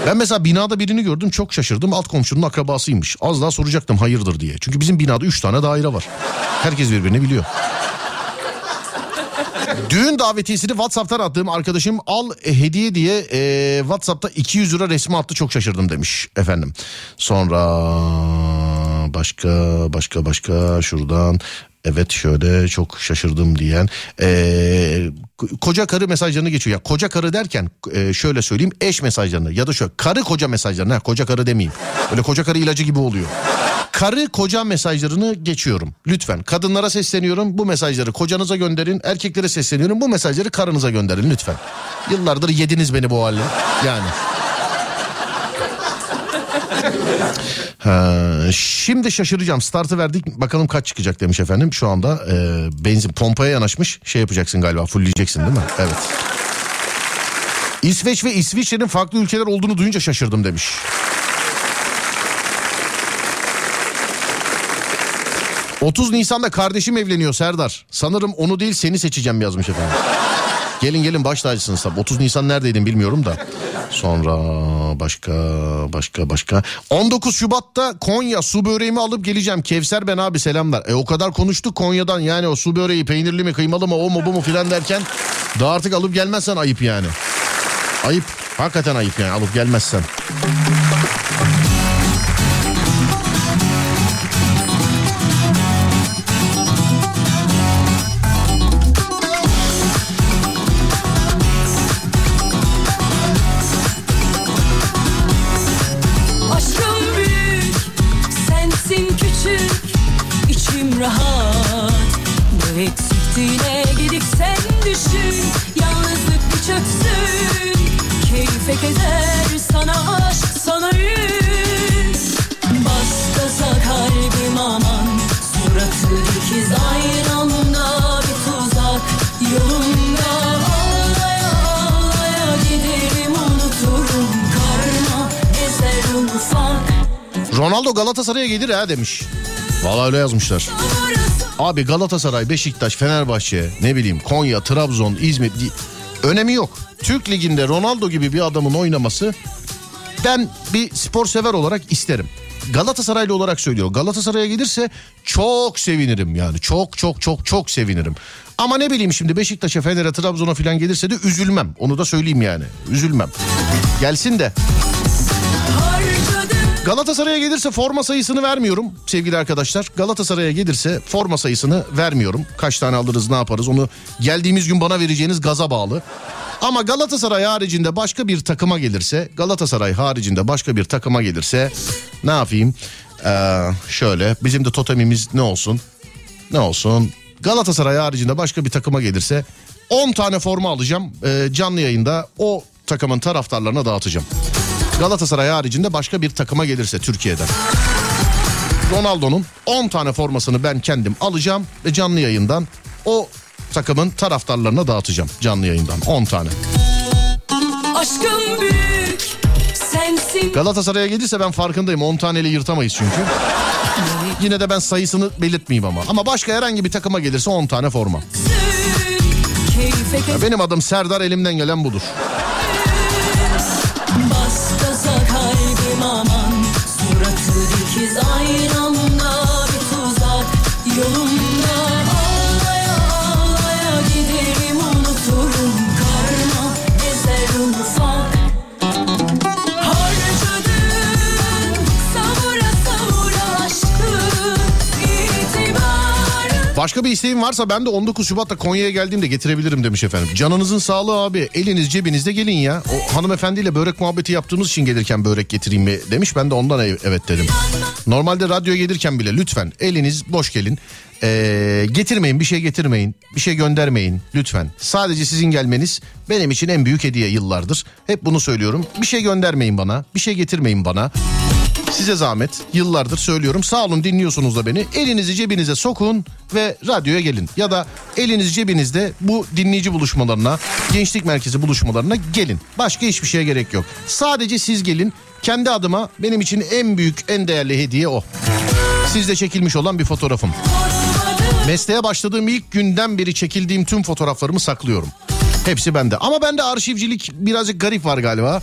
Ben mesela binada birini gördüm çok şaşırdım. Alt komşunun akrabasıymış. Az daha soracaktım hayırdır diye. Çünkü bizim binada 3 tane daire var. Herkes birbirini biliyor. Düğün davetiyesini WhatsApp'tan attığım arkadaşım al e, hediye diye e, WhatsApp'ta 200 lira resmi attı çok şaşırdım demiş efendim. Sonra başka başka başka şuradan evet şöyle çok şaşırdım diyen e, koca karı mesajlarını geçiyor. Ya koca karı derken e, şöyle söyleyeyim eş mesajlarını ya da şöyle karı koca mesajlarını ha, koca karı demeyeyim. Öyle koca karı ilacı gibi oluyor. Karı koca mesajlarını geçiyorum. Lütfen kadınlara sesleniyorum. Bu mesajları kocanıza gönderin. Erkeklere sesleniyorum. Bu mesajları karınıza gönderin lütfen. Yıllardır yediniz beni bu halle. Yani. Ha, şimdi şaşıracağım. Startı verdik. Bakalım kaç çıkacak demiş efendim. Şu anda e, benzin pompaya yanaşmış. Şey yapacaksın galiba. Fullleyeceksin değil mi? Evet. İsveç ve İsviçre'nin farklı ülkeler olduğunu duyunca şaşırdım demiş. ...30 Nisan'da kardeşim evleniyor Serdar. Sanırım onu değil seni seçeceğim yazmış efendim. Gelin gelin baş tacısınız tabii. 30 Nisan neredeydin bilmiyorum da. Sonra başka başka başka. 19 Şubat'ta Konya su böreğimi alıp geleceğim. Kevser ben abi selamlar. E o kadar konuştuk Konya'dan yani o su böreği peynirli mi kıymalı mı o mu bu mu filan derken. Daha artık alıp gelmezsen ayıp yani. Ayıp. Hakikaten ayıp yani alıp gelmezsen. Galatasaray'a gelir ha demiş. Vallahi öyle yazmışlar. Abi Galatasaray, Beşiktaş, Fenerbahçe, ne bileyim Konya, Trabzon, İzmir önemi yok. Türk liginde Ronaldo gibi bir adamın oynaması ben bir spor sever olarak isterim. Galatasaraylı olarak söylüyor. Galatasaray'a gelirse çok sevinirim yani. Çok çok çok çok sevinirim. Ama ne bileyim şimdi Beşiktaş'a, Fener'e, Trabzon'a falan gelirse de üzülmem. Onu da söyleyeyim yani. Üzülmem. Gelsin de. Harcadım Galatasaray'a gelirse forma sayısını vermiyorum sevgili arkadaşlar. Galatasaray'a gelirse forma sayısını vermiyorum. Kaç tane alırız ne yaparız onu geldiğimiz gün bana vereceğiniz gaza bağlı. Ama Galatasaray haricinde başka bir takıma gelirse Galatasaray haricinde başka bir takıma gelirse ne yapayım? Ee, şöyle bizim de totemimiz ne olsun? Ne olsun? Galatasaray haricinde başka bir takıma gelirse 10 tane forma alacağım. Ee, canlı yayında o takımın taraftarlarına dağıtacağım. Galatasaray haricinde başka bir takıma gelirse Türkiye'den. Ronaldo'nun 10 tane formasını ben kendim alacağım ve canlı yayından o takımın taraftarlarına dağıtacağım canlı yayından 10 tane. aşkım büyük sensin Galatasaray'a gelirse ben farkındayım 10 taneyle yırtamayız çünkü. Yine de ben sayısını belirtmeyeyim ama. Ama başka herhangi bir takıma gelirse 10 tane forma. Benim adım Serdar elimden gelen budur. Başka bir isteğin varsa ben de 19 Şubat'ta Konya'ya geldiğimde getirebilirim demiş efendim. Canınızın sağlığı abi. Eliniz cebinizde gelin ya. O hanımefendiyle börek muhabbeti yaptığımız için gelirken börek getireyim mi demiş. Ben de ondan ev- evet dedim. Normalde radyoya gelirken bile lütfen eliniz boş gelin. Ee, getirmeyin bir şey getirmeyin. Bir şey göndermeyin lütfen. Sadece sizin gelmeniz benim için en büyük hediye yıllardır. Hep bunu söylüyorum. Bir şey göndermeyin bana. Bir şey getirmeyin bana. Size zahmet. Yıllardır söylüyorum. Sağ olun dinliyorsunuz da beni. Elinizi cebinize sokun ve radyoya gelin. Ya da eliniz cebinizde bu dinleyici buluşmalarına, gençlik merkezi buluşmalarına gelin. Başka hiçbir şeye gerek yok. Sadece siz gelin. Kendi adıma benim için en büyük, en değerli hediye o. Sizde çekilmiş olan bir fotoğrafım. Mesleğe başladığım ilk günden beri çekildiğim tüm fotoğraflarımı saklıyorum. Hepsi bende. Ama bende arşivcilik birazcık garip var galiba.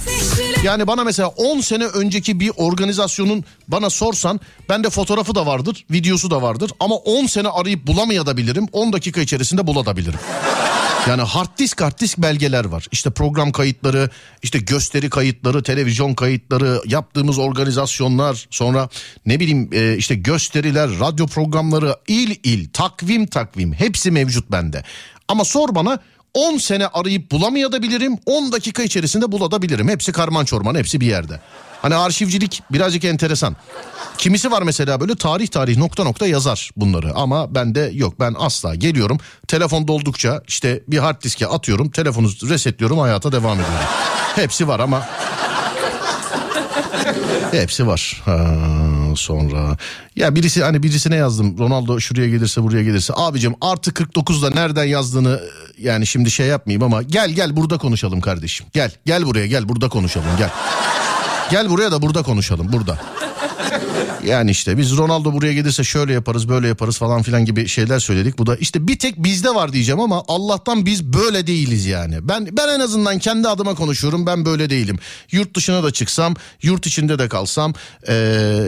Yani bana mesela 10 sene önceki bir organizasyonun bana sorsan bende fotoğrafı da vardır, videosu da vardır. Ama 10 sene arayıp bulamayabilirim. 10 dakika içerisinde bulabilirim. Yani hard disk hard disk belgeler var. İşte program kayıtları, işte gösteri kayıtları, televizyon kayıtları, yaptığımız organizasyonlar, sonra ne bileyim e, işte gösteriler, radyo programları, il il, takvim takvim hepsi mevcut bende. Ama sor bana 10 sene arayıp bulamayabilirim, 10 dakika içerisinde bulabilirim. Hepsi karman çorman, hepsi bir yerde. Hani arşivcilik birazcık enteresan. Kimisi var mesela böyle tarih tarih nokta nokta yazar bunları ama bende yok ben asla geliyorum telefon doldukça işte bir hard diske atıyorum telefonu resetliyorum hayata devam ediyorum. Hepsi var ama Hepsi var. Ha, sonra ya birisi hani birisine yazdım. Ronaldo şuraya gelirse buraya gelirse. Abicim artı 49'da nereden yazdığını yani şimdi şey yapmayayım ama gel gel burada konuşalım kardeşim. Gel gel buraya gel burada konuşalım gel. Gel buraya da burada konuşalım burada. Yani işte biz Ronaldo buraya gelirse şöyle yaparız böyle yaparız falan filan gibi şeyler söyledik. Bu da işte bir tek bizde var diyeceğim ama Allah'tan biz böyle değiliz yani. Ben ben en azından kendi adıma konuşuyorum ben böyle değilim. Yurt dışına da çıksam yurt içinde de kalsam eee,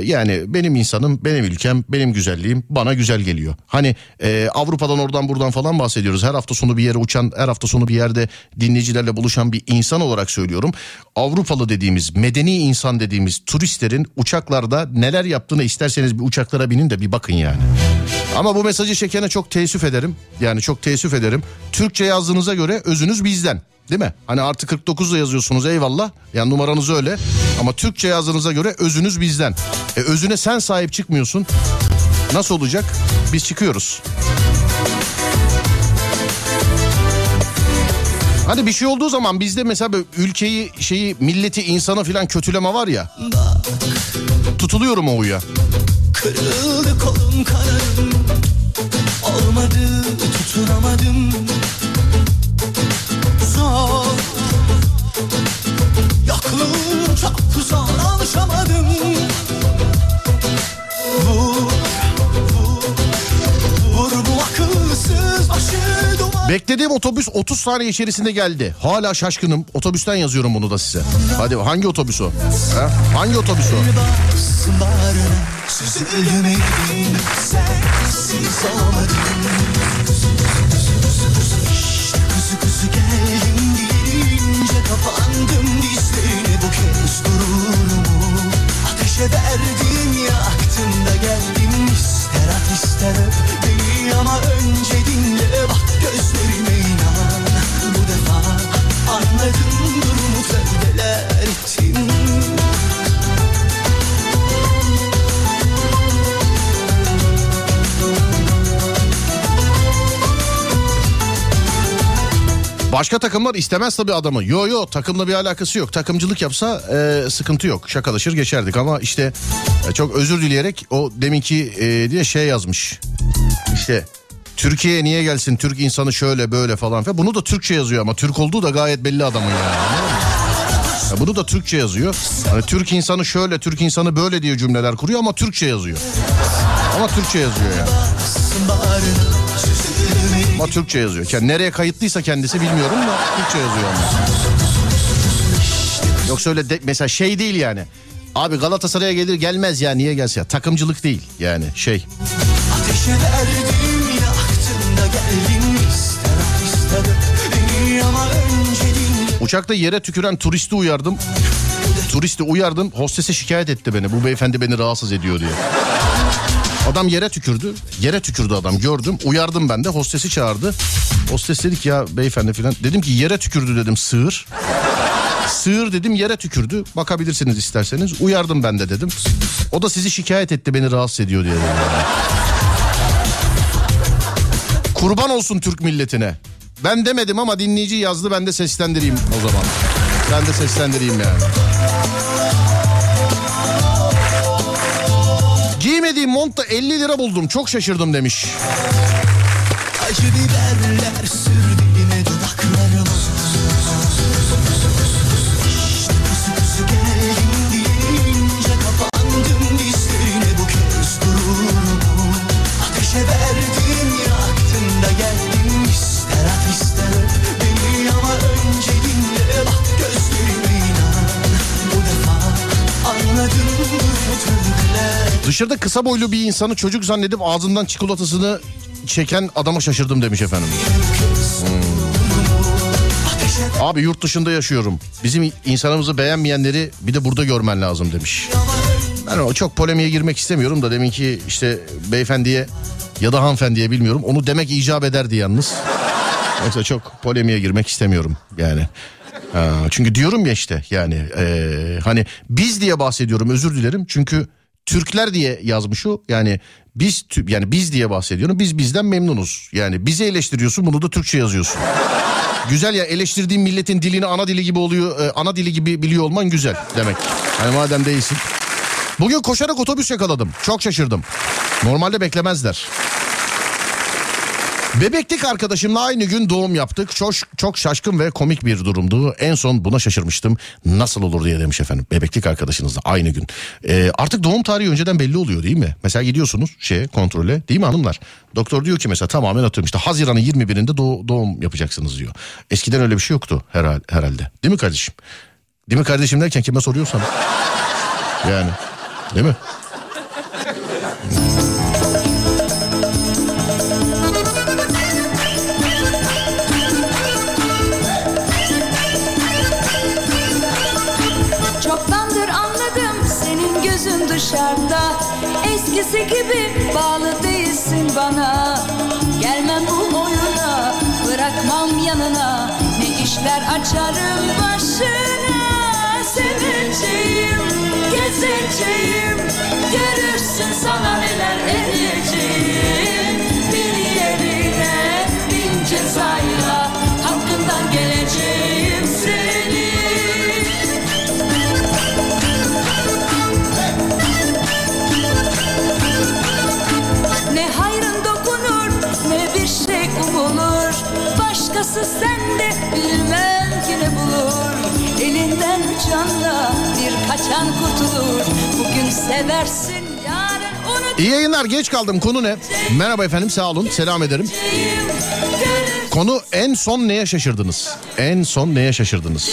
yani benim insanım benim ülkem benim güzelliğim bana güzel geliyor. Hani eee, Avrupa'dan oradan buradan falan bahsediyoruz. Her hafta sonu bir yere uçan her hafta sonu bir yerde dinleyicilerle buluşan bir insan olarak söylüyorum. Avrupalı dediğimiz medeni insan dediğimiz turistlerin uçaklarda neler yaptığını isterseniz bir uçaklara binin de bir bakın yani. Ama bu mesajı çekene çok teessüf ederim. Yani çok teessüf ederim. Türkçe yazdığınıza göre özünüz bizden. Değil mi? Hani artı 49'da yazıyorsunuz eyvallah. Yani numaranız öyle. Ama Türkçe yazdığınıza göre özünüz bizden. E özüne sen sahip çıkmıyorsun. Nasıl olacak? Biz çıkıyoruz. Hani bir şey olduğu zaman bizde mesela böyle ülkeyi, şeyi, milleti, insanı filan kötüleme var ya. Tutuluyorum o huya. Kırıldı kolum kanarım Olmadı tutunamadım Zor Yokluğun çok zor alışamadım Beklediğim otobüs 30 saniye içerisinde geldi. Hala şaşkınım. Otobüsten yazıyorum bunu da size. Hadi hangi otobüs o? Ha? Hangi otobüs o? Verdim yaktım da geldim İster at ister öp beni ama önce Başka takımlar istemez tabii adamı. Yo yo takımla bir alakası yok. Takımcılık yapsa e, sıkıntı yok. Şakalaşır geçerdik ama işte e, çok özür dileyerek o deminki e, diye şey yazmış. İşte Türkiye'ye niye gelsin Türk insanı şöyle böyle falan filan. Bunu da Türkçe yazıyor ama Türk olduğu da gayet belli adamın yani. Ya bunu da Türkçe yazıyor. Hani Türk insanı şöyle, Türk insanı böyle diye cümleler kuruyor ama Türkçe yazıyor. Ama Türkçe yazıyor yani. Ama Türkçe yazıyor. Yani nereye kayıtlıysa kendisi bilmiyorum da Türkçe yazıyor ama. Yoksa öyle de, mesela şey değil yani. Abi Galatasaray'a gelir gelmez ya niye gelse ya. Takımcılık değil yani şey. Ateşe verdim yaktım da ister dinle Uçakta yere tüküren turisti uyardım. Turisti uyardım. Hostese şikayet etti beni. Bu beyefendi beni rahatsız ediyor diye. Adam yere tükürdü. Yere tükürdü adam gördüm. Uyardım ben de. Hostesi çağırdı. Hostes dedik ya beyefendi filan. Dedim ki yere tükürdü dedim sığır. Sığır dedim yere tükürdü. Bakabilirsiniz isterseniz. Uyardım ben de dedim. O da sizi şikayet etti beni rahatsız ediyor diye. dedim. Kurban olsun Türk milletine. Ben demedim ama dinleyici yazdı ben de seslendireyim o zaman. Ben de seslendireyim yani. İstediğim montta 50 lira buldum. Çok şaşırdım demiş. Acı biberler sürdü Dışarıda kısa boylu bir insanı çocuk zannedip ağzından çikolatasını çeken adama şaşırdım demiş efendim. Ateşe Abi yurt dışında yaşıyorum. Bizim insanımızı beğenmeyenleri bir de burada görmen lazım demiş. Ben o çok polemiğe girmek istemiyorum da demin ki işte beyefendiye ya da hanımefendiye bilmiyorum. Onu demek icap ederdi yalnız. Yoksa çok polemiğe girmek istemiyorum yani. Ha, çünkü diyorum ya işte yani eee, hani biz diye bahsediyorum özür dilerim. Çünkü Türkler diye yazmış o. Yani biz yani biz diye bahsediyorum. Biz bizden memnunuz. Yani bizi eleştiriyorsun bunu da Türkçe yazıyorsun. Güzel ya eleştirdiğin milletin dilini ana dili gibi oluyor. e, ana dili gibi biliyor olman güzel demek. Hani madem değilsin. Bugün koşarak otobüs yakaladım. Çok şaşırdım. Normalde beklemezler. Bebeklik arkadaşımla aynı gün doğum yaptık. Çok, çok şaşkın ve komik bir durumdu. En son buna şaşırmıştım. Nasıl olur diye demiş efendim. Bebeklik arkadaşınızla aynı gün. Ee, artık doğum tarihi önceden belli oluyor değil mi? Mesela gidiyorsunuz şeye kontrole değil mi hanımlar? Doktor diyor ki mesela tamamen atıyorum işte Haziran'ın 21'inde doğ- doğum yapacaksınız diyor. Eskiden öyle bir şey yoktu herhal, herhalde. Değil mi kardeşim? Değil mi kardeşim derken kime soruyorsam. Yani değil mi? Eskisi gibi bağlı değilsin bana? Gelmem bu oyuna bırakmam yanına. Ne işler açarım başına? Seveceğim, gezeceğim Görürsün Başkası sende bilmem ki ne bulur Elinden canla bir kaçan kurtulur Bugün seversin yarın unutacağım İyi yayınlar geç kaldım konu ne? Merhaba efendim sağ olun selam ederim. Konu en son neye şaşırdınız? En son neye şaşırdınız?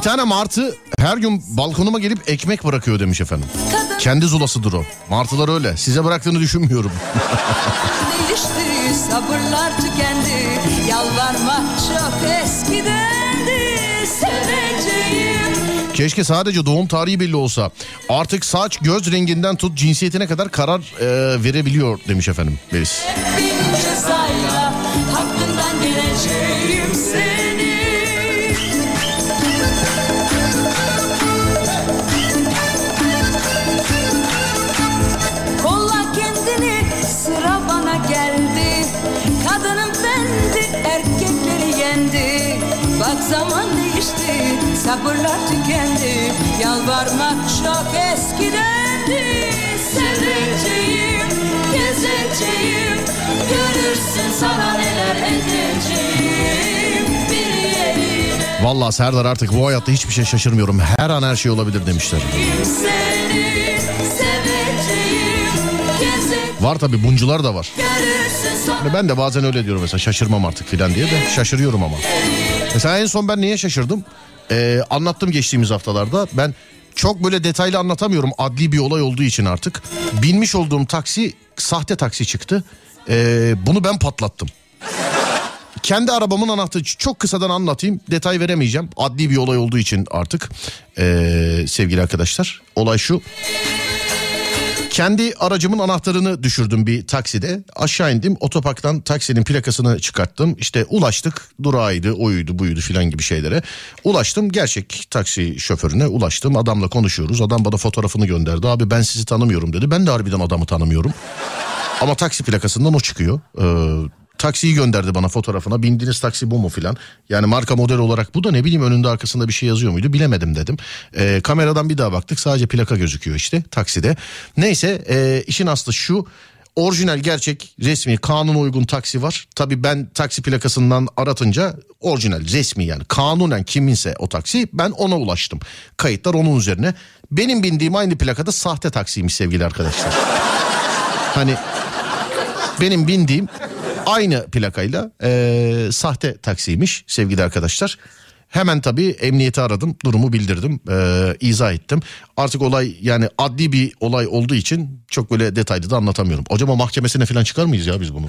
Bir tane martı her gün balkonuma gelip ekmek bırakıyor demiş efendim. Kendi zulasıdır o. Martılar öyle. Size bıraktığını düşünmüyorum. sabırlar tükendi Yalvarmak çok eskidendi Seveceğim Keşke sadece doğum tarihi belli olsa. Artık saç göz renginden tut cinsiyetine kadar karar e, verebiliyor demiş efendim Melis. bin cezayla Hakkından geleceğim seni Yalvarmak çok eskidendi Seveceğim, gezeceğim Görürsün sana neler edeceğim Bir yerine Vallahi Serdar artık bu hayatta hiçbir şey şaşırmıyorum. Her an her şey olabilir demişler. seni Seveceğim, gezeceğim Var tabi buncular da var. Hani ben de bazen öyle diyorum mesela şaşırmam artık filan diye de şaşırıyorum ama. Mesela en son ben niye şaşırdım? Ee, anlattım geçtiğimiz haftalarda. Ben çok böyle detaylı anlatamıyorum adli bir olay olduğu için artık. Binmiş olduğum taksi sahte taksi çıktı. Ee, bunu ben patlattım. Kendi arabamın anahtarı çok kısadan anlatayım detay veremeyeceğim adli bir olay olduğu için artık Ee, sevgili arkadaşlar olay şu kendi aracımın anahtarını düşürdüm bir takside. Aşağı indim otoparktan taksinin plakasını çıkarttım. İşte ulaştık durağıydı oyuydu buydu filan gibi şeylere. Ulaştım gerçek taksi şoförüne ulaştım. Adamla konuşuyoruz. Adam bana fotoğrafını gönderdi. Abi ben sizi tanımıyorum dedi. Ben de harbiden adamı tanımıyorum. Ama taksi plakasından o çıkıyor. Ee, taksiyi gönderdi bana fotoğrafına. Bindiğiniz taksi bu mu filan. Yani marka model olarak bu da ne bileyim önünde arkasında bir şey yazıyor muydu bilemedim dedim. Ee, kameradan bir daha baktık sadece plaka gözüküyor işte takside. Neyse e, işin aslı şu. Orijinal gerçek resmi kanuna uygun taksi var. Tabii ben taksi plakasından aratınca orijinal resmi yani kanunen kiminse o taksi ben ona ulaştım. Kayıtlar onun üzerine. Benim bindiğim aynı plakada sahte taksiymiş sevgili arkadaşlar. Hani benim bindiğim aynı plakayla e, sahte taksiymiş sevgili arkadaşlar. Hemen tabii emniyeti aradım, durumu bildirdim, e, izah ettim. Artık olay yani adli bir olay olduğu için çok böyle detaylı da anlatamıyorum. Acaba mahkemesine falan çıkar mıyız ya biz bunu?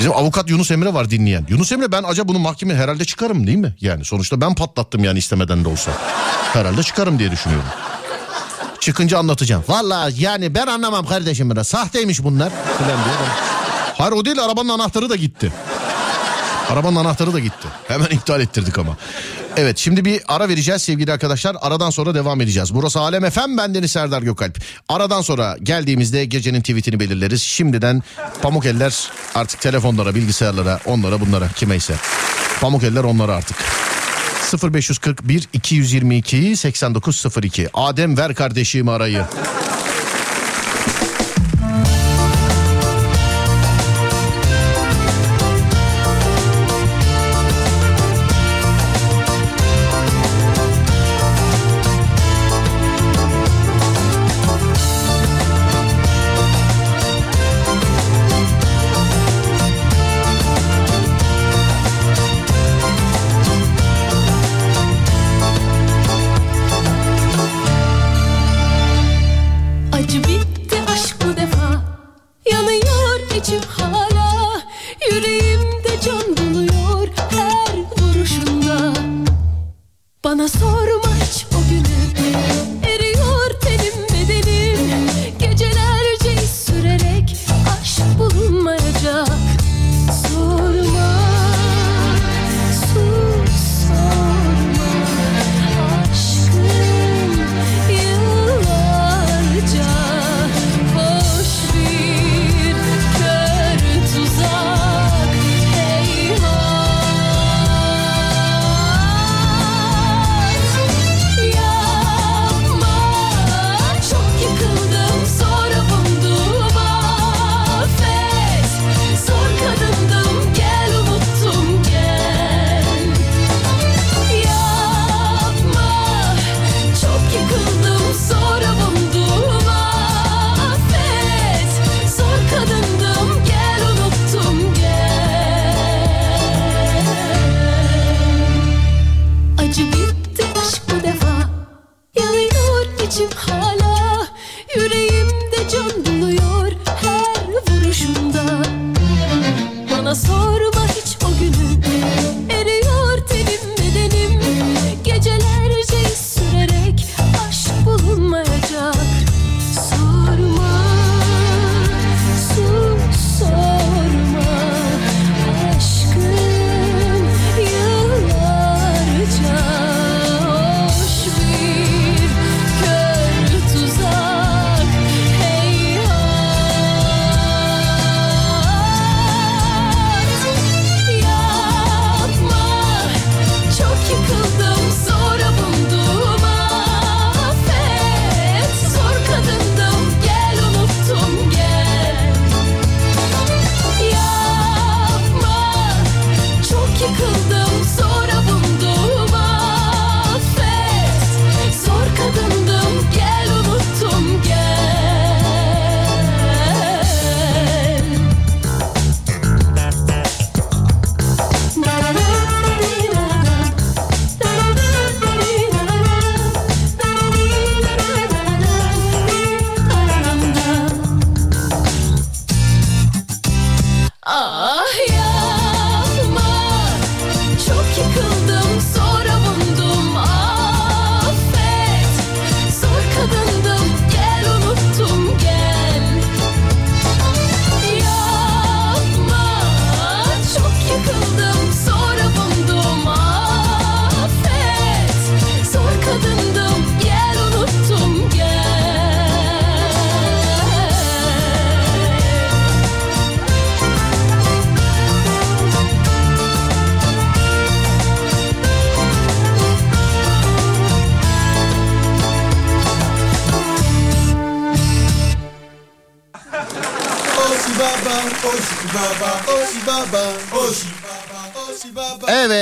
Bizim avukat Yunus Emre var dinleyen. Yunus Emre ben acaba bunu mahkeme herhalde çıkarım değil mi? Yani sonuçta ben patlattım yani istemeden de olsa. Herhalde çıkarım diye düşünüyorum. Çıkınca anlatacağım. Vallahi yani ben anlamam kardeşim biraz. Sahteymiş bunlar. Falan diye. Hayır o değil arabanın anahtarı da gitti. Arabanın anahtarı da gitti. Hemen iptal ettirdik ama. Evet şimdi bir ara vereceğiz sevgili arkadaşlar. Aradan sonra devam edeceğiz. Burası Alem Efem ben Deniz Serdar Gökalp. Aradan sonra geldiğimizde gecenin tweetini belirleriz. Şimdiden pamuk eller artık telefonlara, bilgisayarlara, onlara bunlara kimeyse. Pamuk eller onlara artık. 0541 222 8902 Adem ver kardeşim arayı.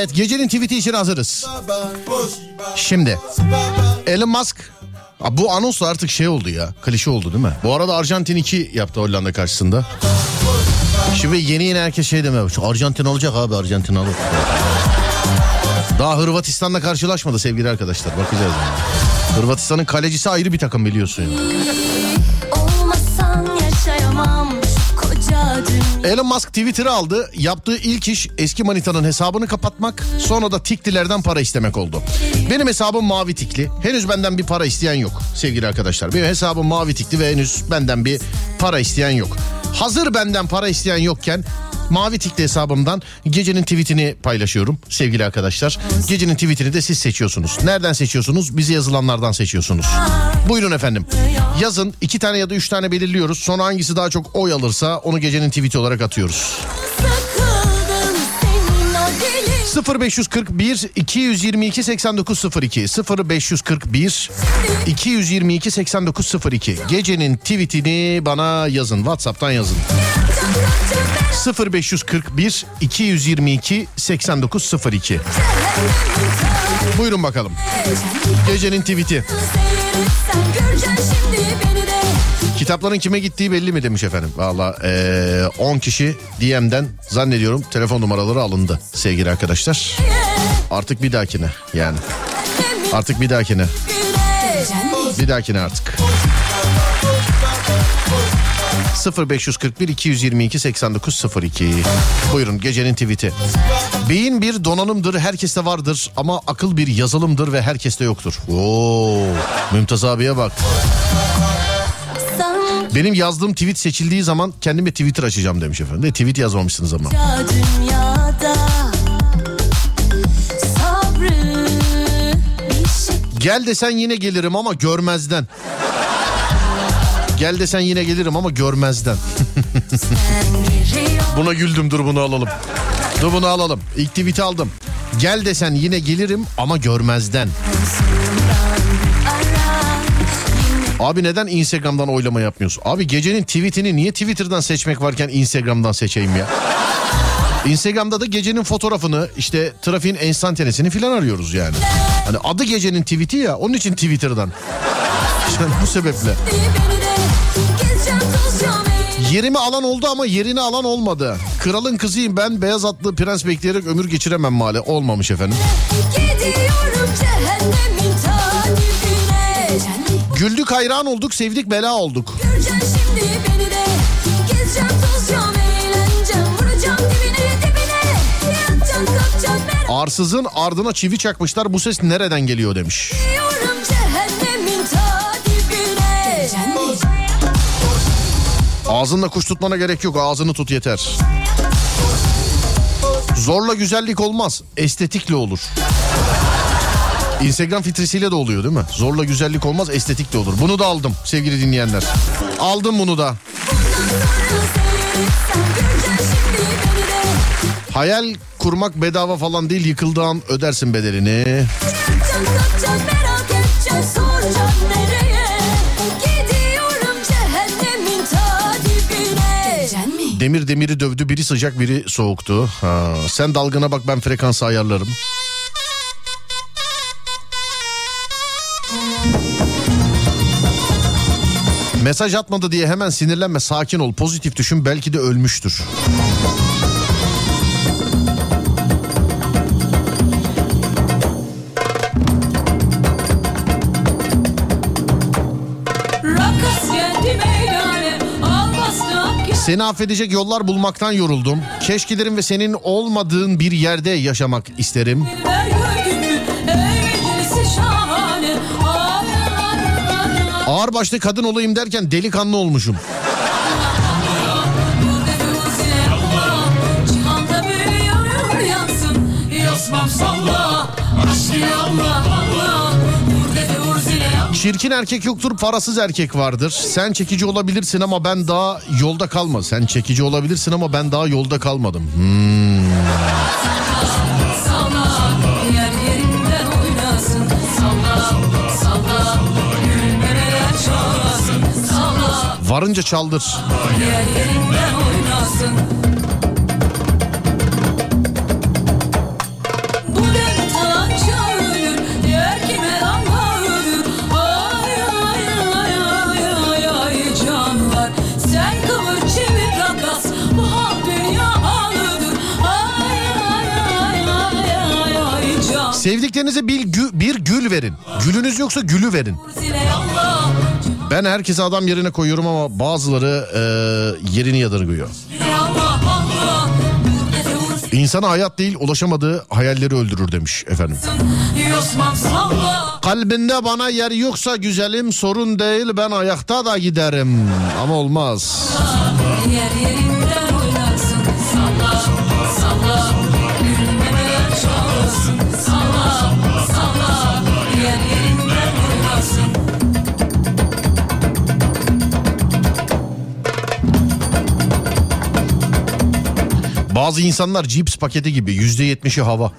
Evet gecenin tweet'i için hazırız. Şimdi Elon Musk bu anons artık şey oldu ya klişe oldu değil mi? Bu arada Arjantin 2 yaptı Hollanda karşısında. Şimdi yeni yeni herkes şey demeye başladı. Arjantin alacak abi Arjantin alır. Daha Hırvatistan'la karşılaşmadı sevgili arkadaşlar bakacağız yani. Hırvatistan'ın kalecisi ayrı bir takım biliyorsun yani. Elon Musk Twitter'ı aldı. Yaptığı ilk iş eski manitanın hesabını kapatmak. Sonra da tiklilerden para istemek oldu. Benim hesabım mavi tikli. Henüz benden bir para isteyen yok sevgili arkadaşlar. Benim hesabım mavi tikli ve henüz benden bir para isteyen yok. Hazır benden para isteyen yokken mavi tikli hesabımdan gecenin tweetini paylaşıyorum sevgili arkadaşlar. Gecenin tweetini de siz seçiyorsunuz. Nereden seçiyorsunuz? Bize yazılanlardan seçiyorsunuz. Buyurun efendim. Yazın iki tane ya da üç tane belirliyoruz. Sonra hangisi daha çok oy alırsa onu gecenin tweeti olarak atıyoruz. 0541 222 8902 0541 222 8902 Gecenin tweetini bana yazın. WhatsApp'tan yazın. 0541 222 8902 Buyurun bakalım. Gecenin tweeti. Sen şimdi Kitapların kime gittiği belli mi demiş efendim. Valla eee, 10 kişi DM'den zannediyorum telefon numaraları alındı sevgili arkadaşlar. Artık bir dahakine yani. Artık bir dahakine. Bir dahakine artık. 0541 222 8902 Buyurun gecenin tweet'i. Beyin bir donanımdır, herkeste vardır ama akıl bir yazılımdır ve herkeste yoktur. Oo, Mümtaz abiye bak. Benim yazdığım tweet seçildiği zaman kendime Twitter açacağım demiş efendim. De, tweet yazmamışsınız ama. dünyada Sabrı Gel desen yine gelirim ama görmezden. Gel desen yine gelirim ama görmezden. Buna güldüm dur bunu alalım. Dur bunu alalım. İlk tweet'i aldım. Gel desen yine gelirim ama görmezden. Abi neden Instagram'dan oylama yapmıyorsun? Abi gecenin tweetini niye Twitter'dan seçmek varken Instagram'dan seçeyim ya? Instagram'da da gecenin fotoğrafını işte trafiğin enstantanesini filan arıyoruz yani. Hani adı gecenin tweet'i ya onun için Twitter'dan. İşte bu sebeple. Yerimi alan oldu ama yerini alan olmadı. Kralın kızıyım ben beyaz atlı prens bekleyerek ömür geçiremem mali. Olmamış efendim. Gidiyorum cehennemin ta Güldük hayran olduk sevdik bela olduk. Arsızın ardına çivi çakmışlar bu ses nereden geliyor demiş. Ağzınla kuş tutmana gerek yok ağzını tut yeter. Zorla güzellik olmaz estetikle olur. Instagram filtresiyle de oluyor değil mi? Zorla güzellik olmaz estetikle olur. Bunu da aldım sevgili dinleyenler. Aldım bunu da. De Hayal kurmak bedava falan değil yıkıldığın ödersin bedelini. Demir demiri dövdü biri sıcak biri soğuktu. Ha, sen dalgana bak ben frekansı ayarlarım. Mesaj atmadı diye hemen sinirlenme sakin ol pozitif düşün belki de ölmüştür. Seni affedecek yollar bulmaktan yoruldum. Keşkelerin ve senin olmadığın bir yerde yaşamak isterim. Ağır başlı kadın olayım derken delikanlı olmuşum. Çirkin erkek yoktur parasız erkek vardır. Sen çekici olabilirsin ama ben daha yolda kalma. Sen çekici olabilirsin ama ben daha yolda kalmadım. Hmm. varınca çaldır. Sevdiklerinize bir, gü, bir gül verin. Gülünüz yoksa gülü verin. Ben herkese adam yerine koyuyorum ama bazıları e, yerini yadırgıyor. İnsana hayat değil ulaşamadığı hayalleri öldürür demiş efendim. Kalbinde bana yer yoksa güzelim sorun değil ben ayakta da giderim. Ama olmaz. Yer yerinden Bazı insanlar cips paketi gibi yüzde yetmişi hava.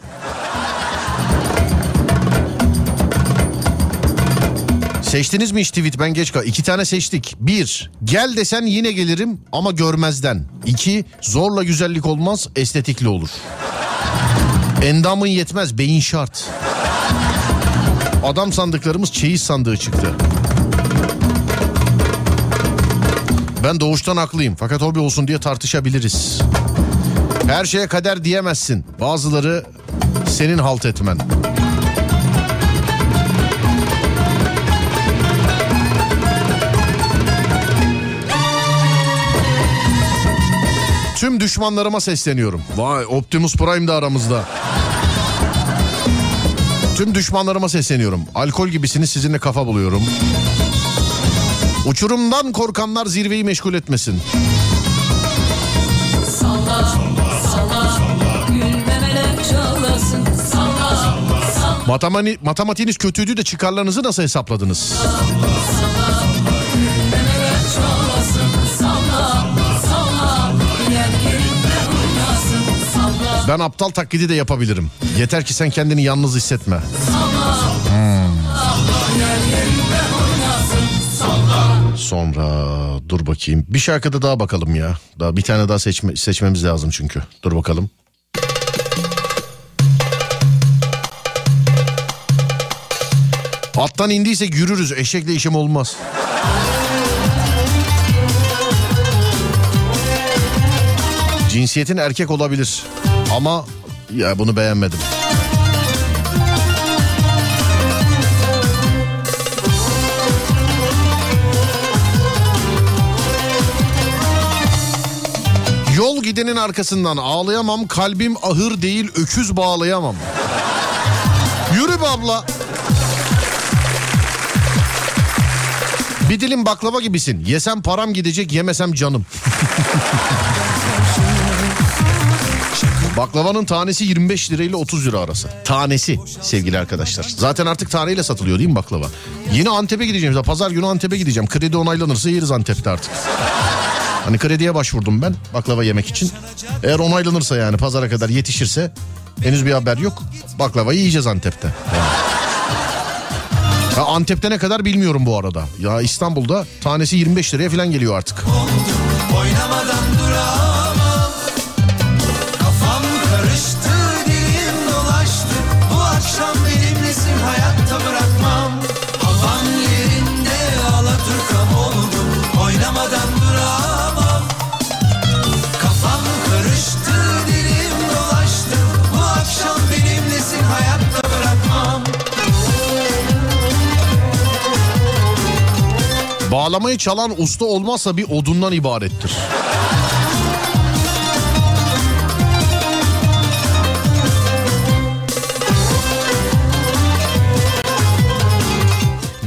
Seçtiniz mi hiç tweet ben geç kal. İki tane seçtik. Bir, gel desen yine gelirim ama görmezden. İki, zorla güzellik olmaz estetikli olur. Endamın yetmez beyin şart. Adam sandıklarımız çeyiz sandığı çıktı. Ben doğuştan haklıyım fakat hobi olsun diye tartışabiliriz. Her şeye kader diyemezsin. Bazıları senin halt etmen. Tüm düşmanlarıma sesleniyorum. Vay Optimus Prime de aramızda. Tüm düşmanlarıma sesleniyorum. Alkol gibisiniz sizinle kafa buluyorum. Uçurumdan korkanlar zirveyi meşgul etmesin. Salla Matemani, matematiğiniz kötüydü de çıkarlarınızı nasıl hesapladınız? Ben aptal taklidi de yapabilirim. Yeter ki sen kendini yalnız hissetme. Sonra dur bakayım. Bir şarkıda daha bakalım ya. Daha bir tane daha seçme, seçmemiz lazım çünkü. Dur bakalım. Attan indiysek yürürüz. Eşekle işim olmaz. Cinsiyetin erkek olabilir. Ama ya bunu beğenmedim. Yol gidenin arkasından ağlayamam, kalbim ahır değil öküz bağlayamam. Yürü be abla. Bir dilim baklava gibisin. Yesem param gidecek, yemesem canım. Baklavanın tanesi 25 lira ile 30 lira arası. Tanesi sevgili arkadaşlar. Zaten artık taneyle satılıyor değil mi baklava? Yine Antep'e gideceğim. Pazar günü Antep'e gideceğim. Kredi onaylanırsa yeriz Antep'te artık. Hani krediye başvurdum ben baklava yemek için. Eğer onaylanırsa yani pazara kadar yetişirse henüz bir haber yok. Baklavayı yiyeceğiz Antep'te. Yani. Ha, Antep'te ne kadar bilmiyorum bu arada. Ya İstanbul'da tanesi 25 liraya falan geliyor artık. Oynamadan duramam Bağlamayı çalan usta olmazsa bir odundan ibarettir.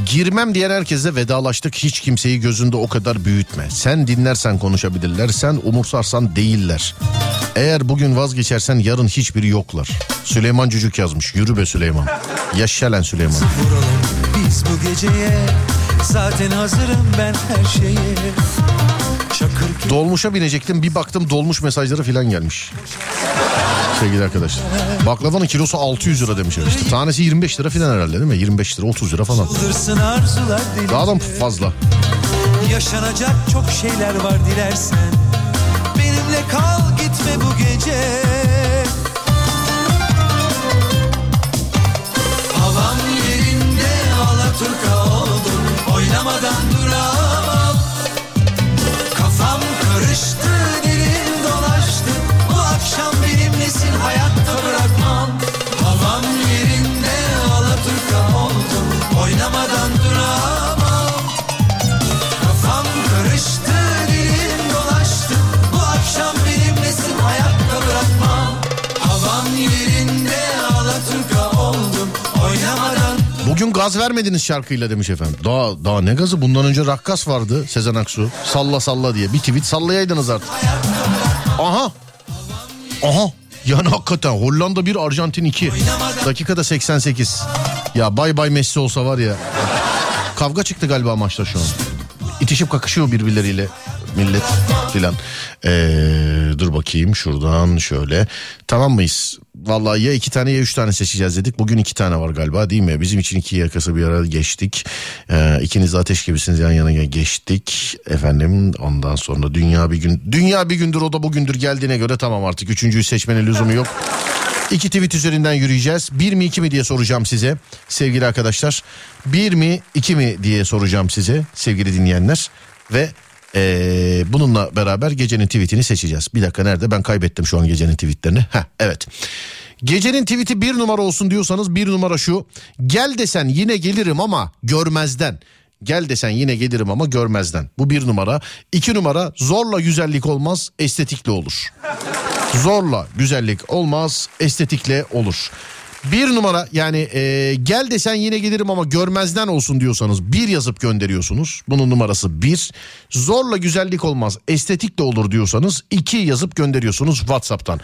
Girmem diyen herkese vedalaştık. Hiç kimseyi gözünde o kadar büyütme. Sen dinlersen konuşabilirler. Sen umursarsan değiller. Eğer bugün vazgeçersen yarın hiçbiri yoklar. Süleyman Cücük yazmış. Yürü be Süleyman. Yaşa Süleyman. biz bu geceye Zaten hazırım ben her şeye Çakır Dolmuşa binecektim bir baktım dolmuş mesajları filan gelmiş. Sevgili arkadaşlar. Baklavanın kilosu 600 lira demiş işte. Tanesi 25 lira filan herhalde değil mi? 25 lira 30 lira falan. Daha da fazla. Yaşanacak çok şeyler var dilersen Benimle kal gitme bu gece Oynamadan duramam gün gaz vermediniz şarkıyla demiş efendim. Daha daha ne gazı? Bundan önce rakkas vardı Sezen Aksu. Salla salla diye. Bir tweet sallayaydınız artık. Aha. Aha. Yani hakikaten Hollanda 1 Arjantin 2. Dakikada 88. Ya bay bay Messi olsa var ya. Kavga çıktı galiba maçta şu an. İtişip kakışıyor birbirleriyle millet filan. Ee, dur bakayım şuradan şöyle. Tamam mıyız? Vallahi ya iki tane ya üç tane seçeceğiz dedik. Bugün iki tane var galiba değil mi? Bizim için iki yakası bir ara geçtik. Ee, ikiniz de ateş gibisiniz yan yana geçtik. Efendim ondan sonra dünya bir gün. Dünya bir gündür o da bugündür geldiğine göre tamam artık. Üçüncüyü seçmenin lüzumu yok. İki tweet üzerinden yürüyeceğiz. Bir mi iki mi diye soracağım size sevgili arkadaşlar. Bir mi iki mi diye soracağım size sevgili dinleyenler. Ve ee, bununla beraber gecenin tweetini seçeceğiz. Bir dakika nerede ben kaybettim şu an gecenin tweetlerini. Heh, evet. Gecenin tweeti bir numara olsun diyorsanız bir numara şu. Gel desen yine gelirim ama görmezden. Gel desen yine gelirim ama görmezden. Bu bir numara. İki numara zorla güzellik olmaz estetikle olur. Zorla güzellik olmaz estetikle olur. Bir numara yani e, gel desen yine gelirim ama görmezden olsun diyorsanız bir yazıp gönderiyorsunuz. Bunun numarası bir. Zorla güzellik olmaz estetik de olur diyorsanız iki yazıp gönderiyorsunuz Whatsapp'tan.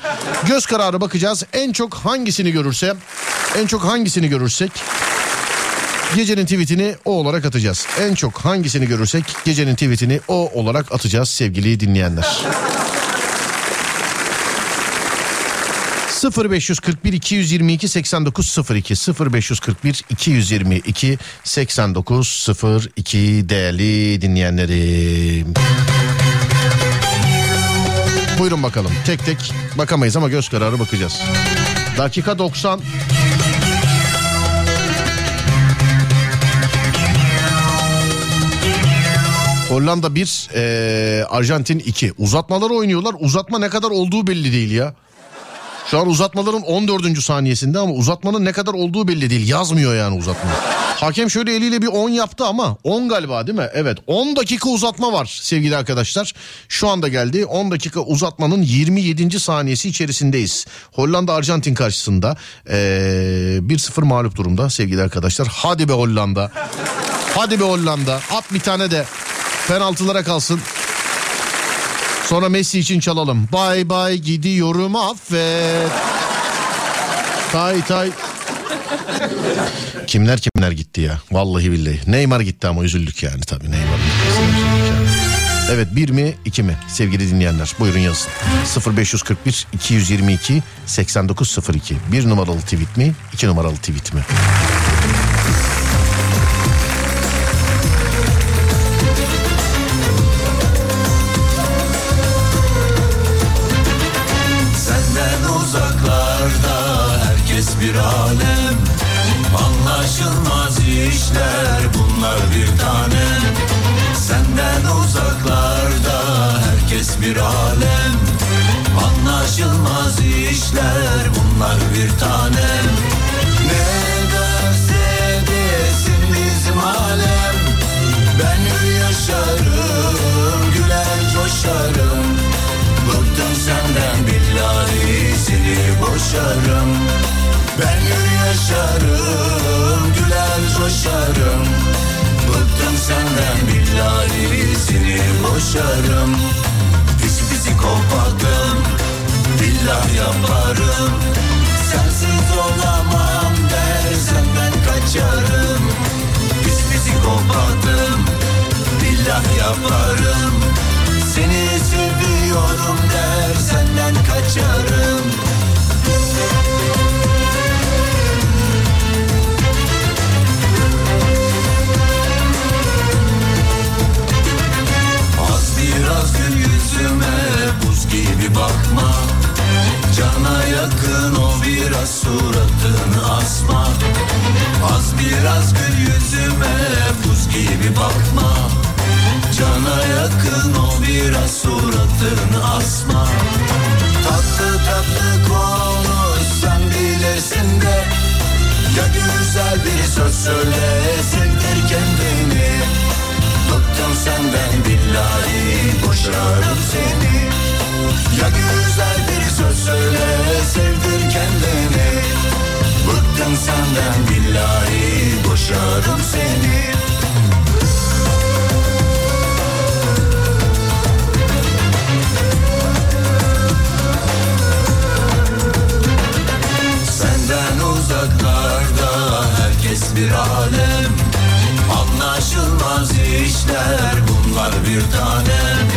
Göz kararı bakacağız en çok hangisini görürse en çok hangisini görürsek Gecenin tweetini o olarak atacağız. En çok hangisini görürsek gecenin tweetini o olarak atacağız sevgili dinleyenler. 0541 222 8902 0541 222 8902 değerli dinleyenlerim. Buyurun bakalım. Tek tek bakamayız ama göz kararı bakacağız. Dakika 90. Hollanda 1, eee, Arjantin 2. Uzatmaları oynuyorlar. Uzatma ne kadar olduğu belli değil ya. Şu an uzatmaların 14. saniyesinde ama uzatmanın ne kadar olduğu belli değil. Yazmıyor yani uzatma. Hakem şöyle eliyle bir 10 yaptı ama 10 galiba değil mi? Evet 10 dakika uzatma var sevgili arkadaşlar. Şu anda geldi 10 dakika uzatmanın 27. saniyesi içerisindeyiz. Hollanda Arjantin karşısında ee, 1-0 mağlup durumda sevgili arkadaşlar. Hadi be Hollanda. Hadi be Hollanda. At bir tane de penaltılara kalsın. Sonra Messi için çalalım. Bay bay gidiyorum affet. Tay tay. Kimler kimler gitti ya. Vallahi billahi. Neymar gitti ama üzüldük yani tabii Neymar. Evet bir mi iki mi sevgili dinleyenler buyurun yazın 0541 222 8902 bir numaralı tweet mi iki numaralı tweet mi bir alem. Anlaşılmaz işler bunlar bir tanem Senden uzaklarda herkes bir alem. Anlaşılmaz işler bunlar bir tanem Ne derse desin bizim alem. Ben hür yaşarım güler coşarım. Bıktım senden billahi seni boşarım Ben hür yaşarım güler coşarım. Bıktım senden billahi seni boşarım. Pis psikopatım billah yaparım. Sensiz olamam dersen ben kaçarım. Pis psikopatım billah yaparım. Seni seviyorum der senden kaçarım yüzüme buz gibi bakma. Cana yakın o biraz suratını asma. Az biraz gül yüzüme buz gibi bakma. Cana yakın o biraz suratını asma. Tatlı tatlı konuşsan bilirsin de. Ya güzel bir söz söyle kendini Bıktım senden billahi boşarım seni. Ya güzel bir söz söyle sevdir kendini. Bıktım senden billahi boşarım seni. Senden uzaklarda herkes bir alem işler bunlar bir tanem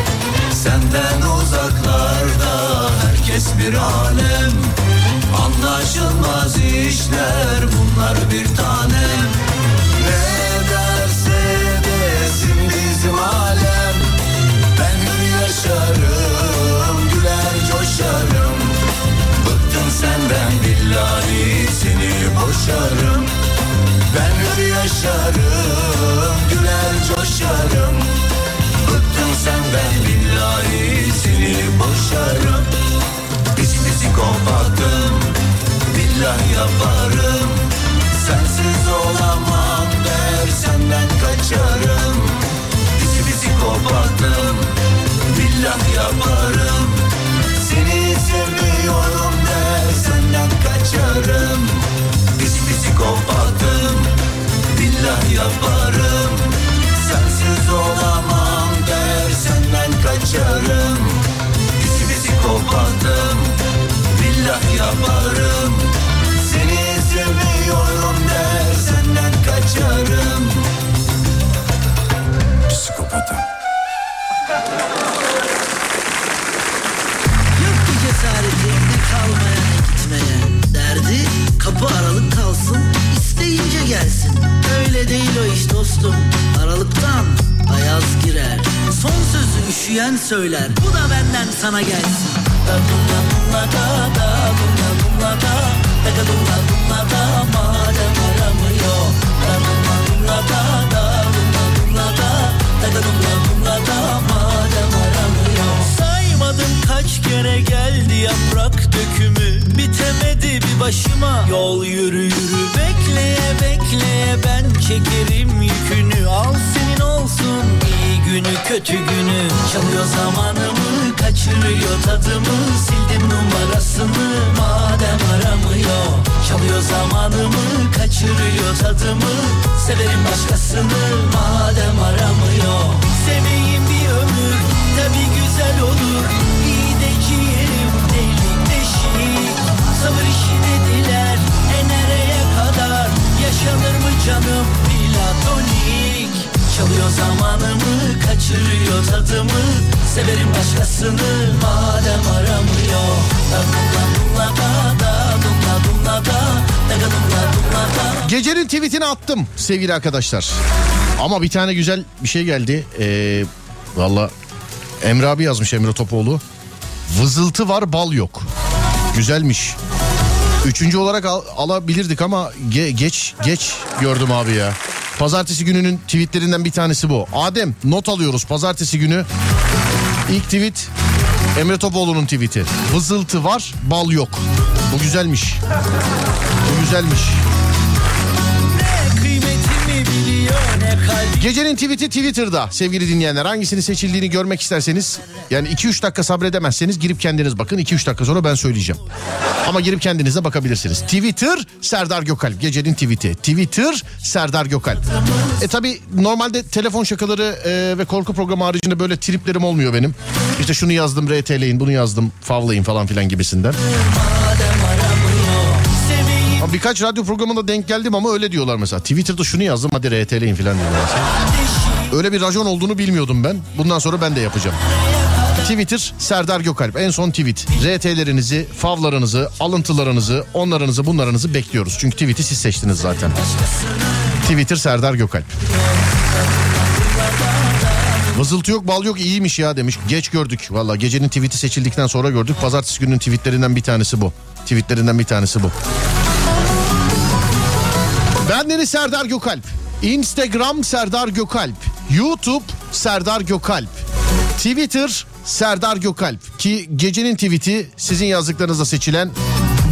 Senden uzaklarda herkes bir alem. Anlaşılmaz işler bunlar bir tanem Ne derse desin bizim alem. Ben hür yaşarım güler coşarım. Bıktım senden billahi seni boşarım. Ben hür yaşarım güler coşarım Bıktım senden billahi seni boşarım. Pis psikopatım billah yaparım. Sensiz olamam der senden kaçarım. Pis psikopatım billah yaparım. Seni sevmiyorum der senden kaçarım. Pis psikopatım billah yaparım Sensiz olamam der senden kaçarım. Pis psikopatım billah yaparım. Seni sevmiyorum der senden kaçarım. Psikopatım. Yok ki cesareti ne kalmaya ne gitmeye. Derdi kapı aralık kalsın isteyince gelsin. Öyle değil o iş dostum. Aralıktan ayaz girer. Son sözü üşüyen söyler. Bu da benden sana gelsin. Da dumla dumla da da dumla dumla da. Da dumla dumla da madem aramıyor. Da dumla dumla da da dumla dumla da. Da aramıyor. Saymadım kaç kere geldi yaprak dökümü başıma. Yol yürü yürü bekleye bekleye ben çekerim yükünü. Al senin olsun iyi günü kötü günü. Çalıyor zamanımı kaçırıyor tadımı. Sildim numarasını madem aramıyor. Çalıyor zamanımı kaçırıyor tadımı. Severim başkasını madem aramıyor. Seveyim bir ömür tabi güzel olur canım platonik Çalıyor zamanımı kaçırıyor tadımı Severim başkasını madem aramıyor Gecenin tweetini attım sevgili arkadaşlar. Ama bir tane güzel bir şey geldi. Ee, Valla Emre abi yazmış Emre Topoğlu. Vızıltı var bal yok. Güzelmiş. Üçüncü olarak al- alabilirdik ama ge- geç geç gördüm abi ya. Pazartesi gününün tweetlerinden bir tanesi bu. Adem not alıyoruz pazartesi günü. İlk tweet Emre Topoğlu'nun tweeti. Vızıltı var bal yok. Bu güzelmiş. Bu güzelmiş. Gecenin tweet'i Twitter'da sevgili dinleyenler. Hangisini seçildiğini görmek isterseniz yani 2-3 dakika sabredemezseniz girip kendiniz bakın. 2-3 dakika sonra ben söyleyeceğim. Ama girip kendinize bakabilirsiniz. Twitter Serdar Gökalp. Gecenin tweet'i. Twitter Serdar Gökalp. E tabi normalde telefon şakaları e, ve korku programı haricinde böyle triplerim olmuyor benim. İşte şunu yazdım RT'leyin bunu yazdım favlayın falan filan gibisinden. Birkaç radyo programında denk geldim ama öyle diyorlar mesela. Twitter'da şunu yazdım hadi RT'leyin filan diyorlar. Öyle bir rajon olduğunu bilmiyordum ben. Bundan sonra ben de yapacağım. Twitter Serdar Gökalp. En son tweet. RT'lerinizi, favlarınızı, alıntılarınızı, onlarınızı, bunlarınızı bekliyoruz. Çünkü tweet'i siz seçtiniz zaten. Twitter Serdar Gökalp. Vızıltı yok bal yok iyiymiş ya demiş. Geç gördük valla gecenin tweet'i seçildikten sonra gördük. Pazartesi gününün tweetlerinden bir tanesi bu. Tweetlerinden bir tanesi bu. Bendeniz Serdar Gökalp. Instagram Serdar Gökalp. YouTube Serdar Gökalp. Twitter Serdar Gökalp. Ki gecenin tweet'i sizin yazdıklarınızla seçilen.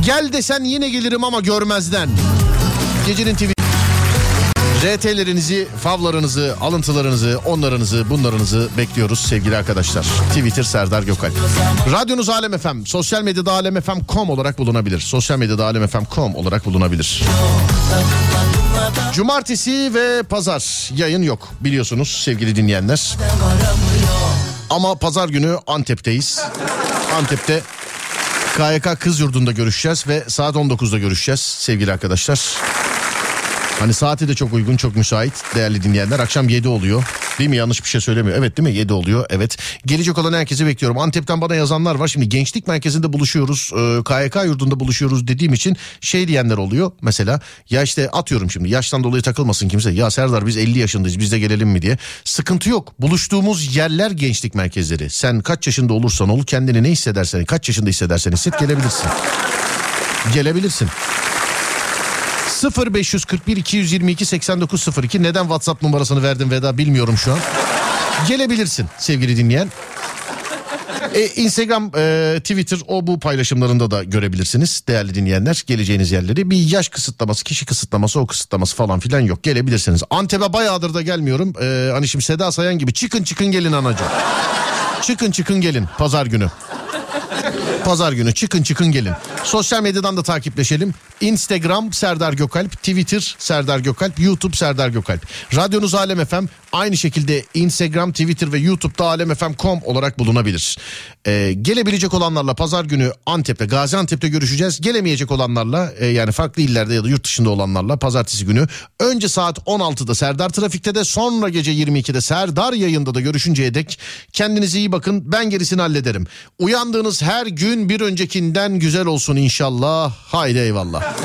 Gel desen yine gelirim ama görmezden. Gecenin tweet. RT'lerinizi, favlarınızı, alıntılarınızı, onlarınızı, bunlarınızı bekliyoruz sevgili arkadaşlar. Twitter Serdar Gökalp. Radyonuz Alem FM, sosyal medyada alemfm.com olarak bulunabilir. Sosyal medyada alemfm.com olarak bulunabilir. Cumartesi ve pazar yayın yok biliyorsunuz sevgili dinleyenler. Ama pazar günü Antep'teyiz. Antep'te KYK Kız Yurdu'nda görüşeceğiz ve saat 19'da görüşeceğiz sevgili arkadaşlar. Hani saati de çok uygun çok müsait değerli dinleyenler. Akşam 7 oluyor. Değil mi yanlış bir şey söylemiyor. Evet değil mi 7 oluyor evet. Gelecek olan herkesi bekliyorum. Antep'ten bana yazanlar var. Şimdi gençlik merkezinde buluşuyoruz. KYK yurdunda buluşuyoruz dediğim için şey diyenler oluyor. Mesela ya işte atıyorum şimdi yaştan dolayı takılmasın kimse. Ya Serdar biz 50 yaşındayız biz de gelelim mi diye. Sıkıntı yok. Buluştuğumuz yerler gençlik merkezleri. Sen kaç yaşında olursan ol kendini ne hissedersen kaç yaşında hissedersen hisset gelebilirsin. Gelebilirsin. 0541 222 8902 neden WhatsApp numarasını verdim Veda bilmiyorum şu an. Gelebilirsin sevgili dinleyen. E, Instagram, e, Twitter o bu paylaşımlarında da görebilirsiniz değerli dinleyenler. Geleceğiniz yerleri bir yaş kısıtlaması, kişi kısıtlaması, o kısıtlaması falan filan yok. Gelebilirsiniz. Antep'e bayağıdır da gelmiyorum. E, hani şimdi Seda Sayan gibi çıkın çıkın gelin anacığım. çıkın çıkın gelin pazar günü. Pazar günü çıkın çıkın gelin. Sosyal medyadan da takipleşelim. Instagram Serdar Gökalp, Twitter Serdar Gökalp, YouTube Serdar Gökalp. Radyonuz Alem FM aynı şekilde Instagram, Twitter ve YouTube'da alemfm.com olarak bulunabilir. Ee, gelebilecek olanlarla pazar günü Antep'te, Gaziantep'te görüşeceğiz. Gelemeyecek olanlarla e, yani farklı illerde ya da yurt dışında olanlarla pazartesi günü önce saat 16'da Serdar Trafik'te de sonra gece 22'de Serdar yayında da görüşünceye dek kendinize iyi bakın. Ben gerisini hallederim. Uyandığınız her gün bir öncekinden güzel olsun inşallah. Haydi eyvallah.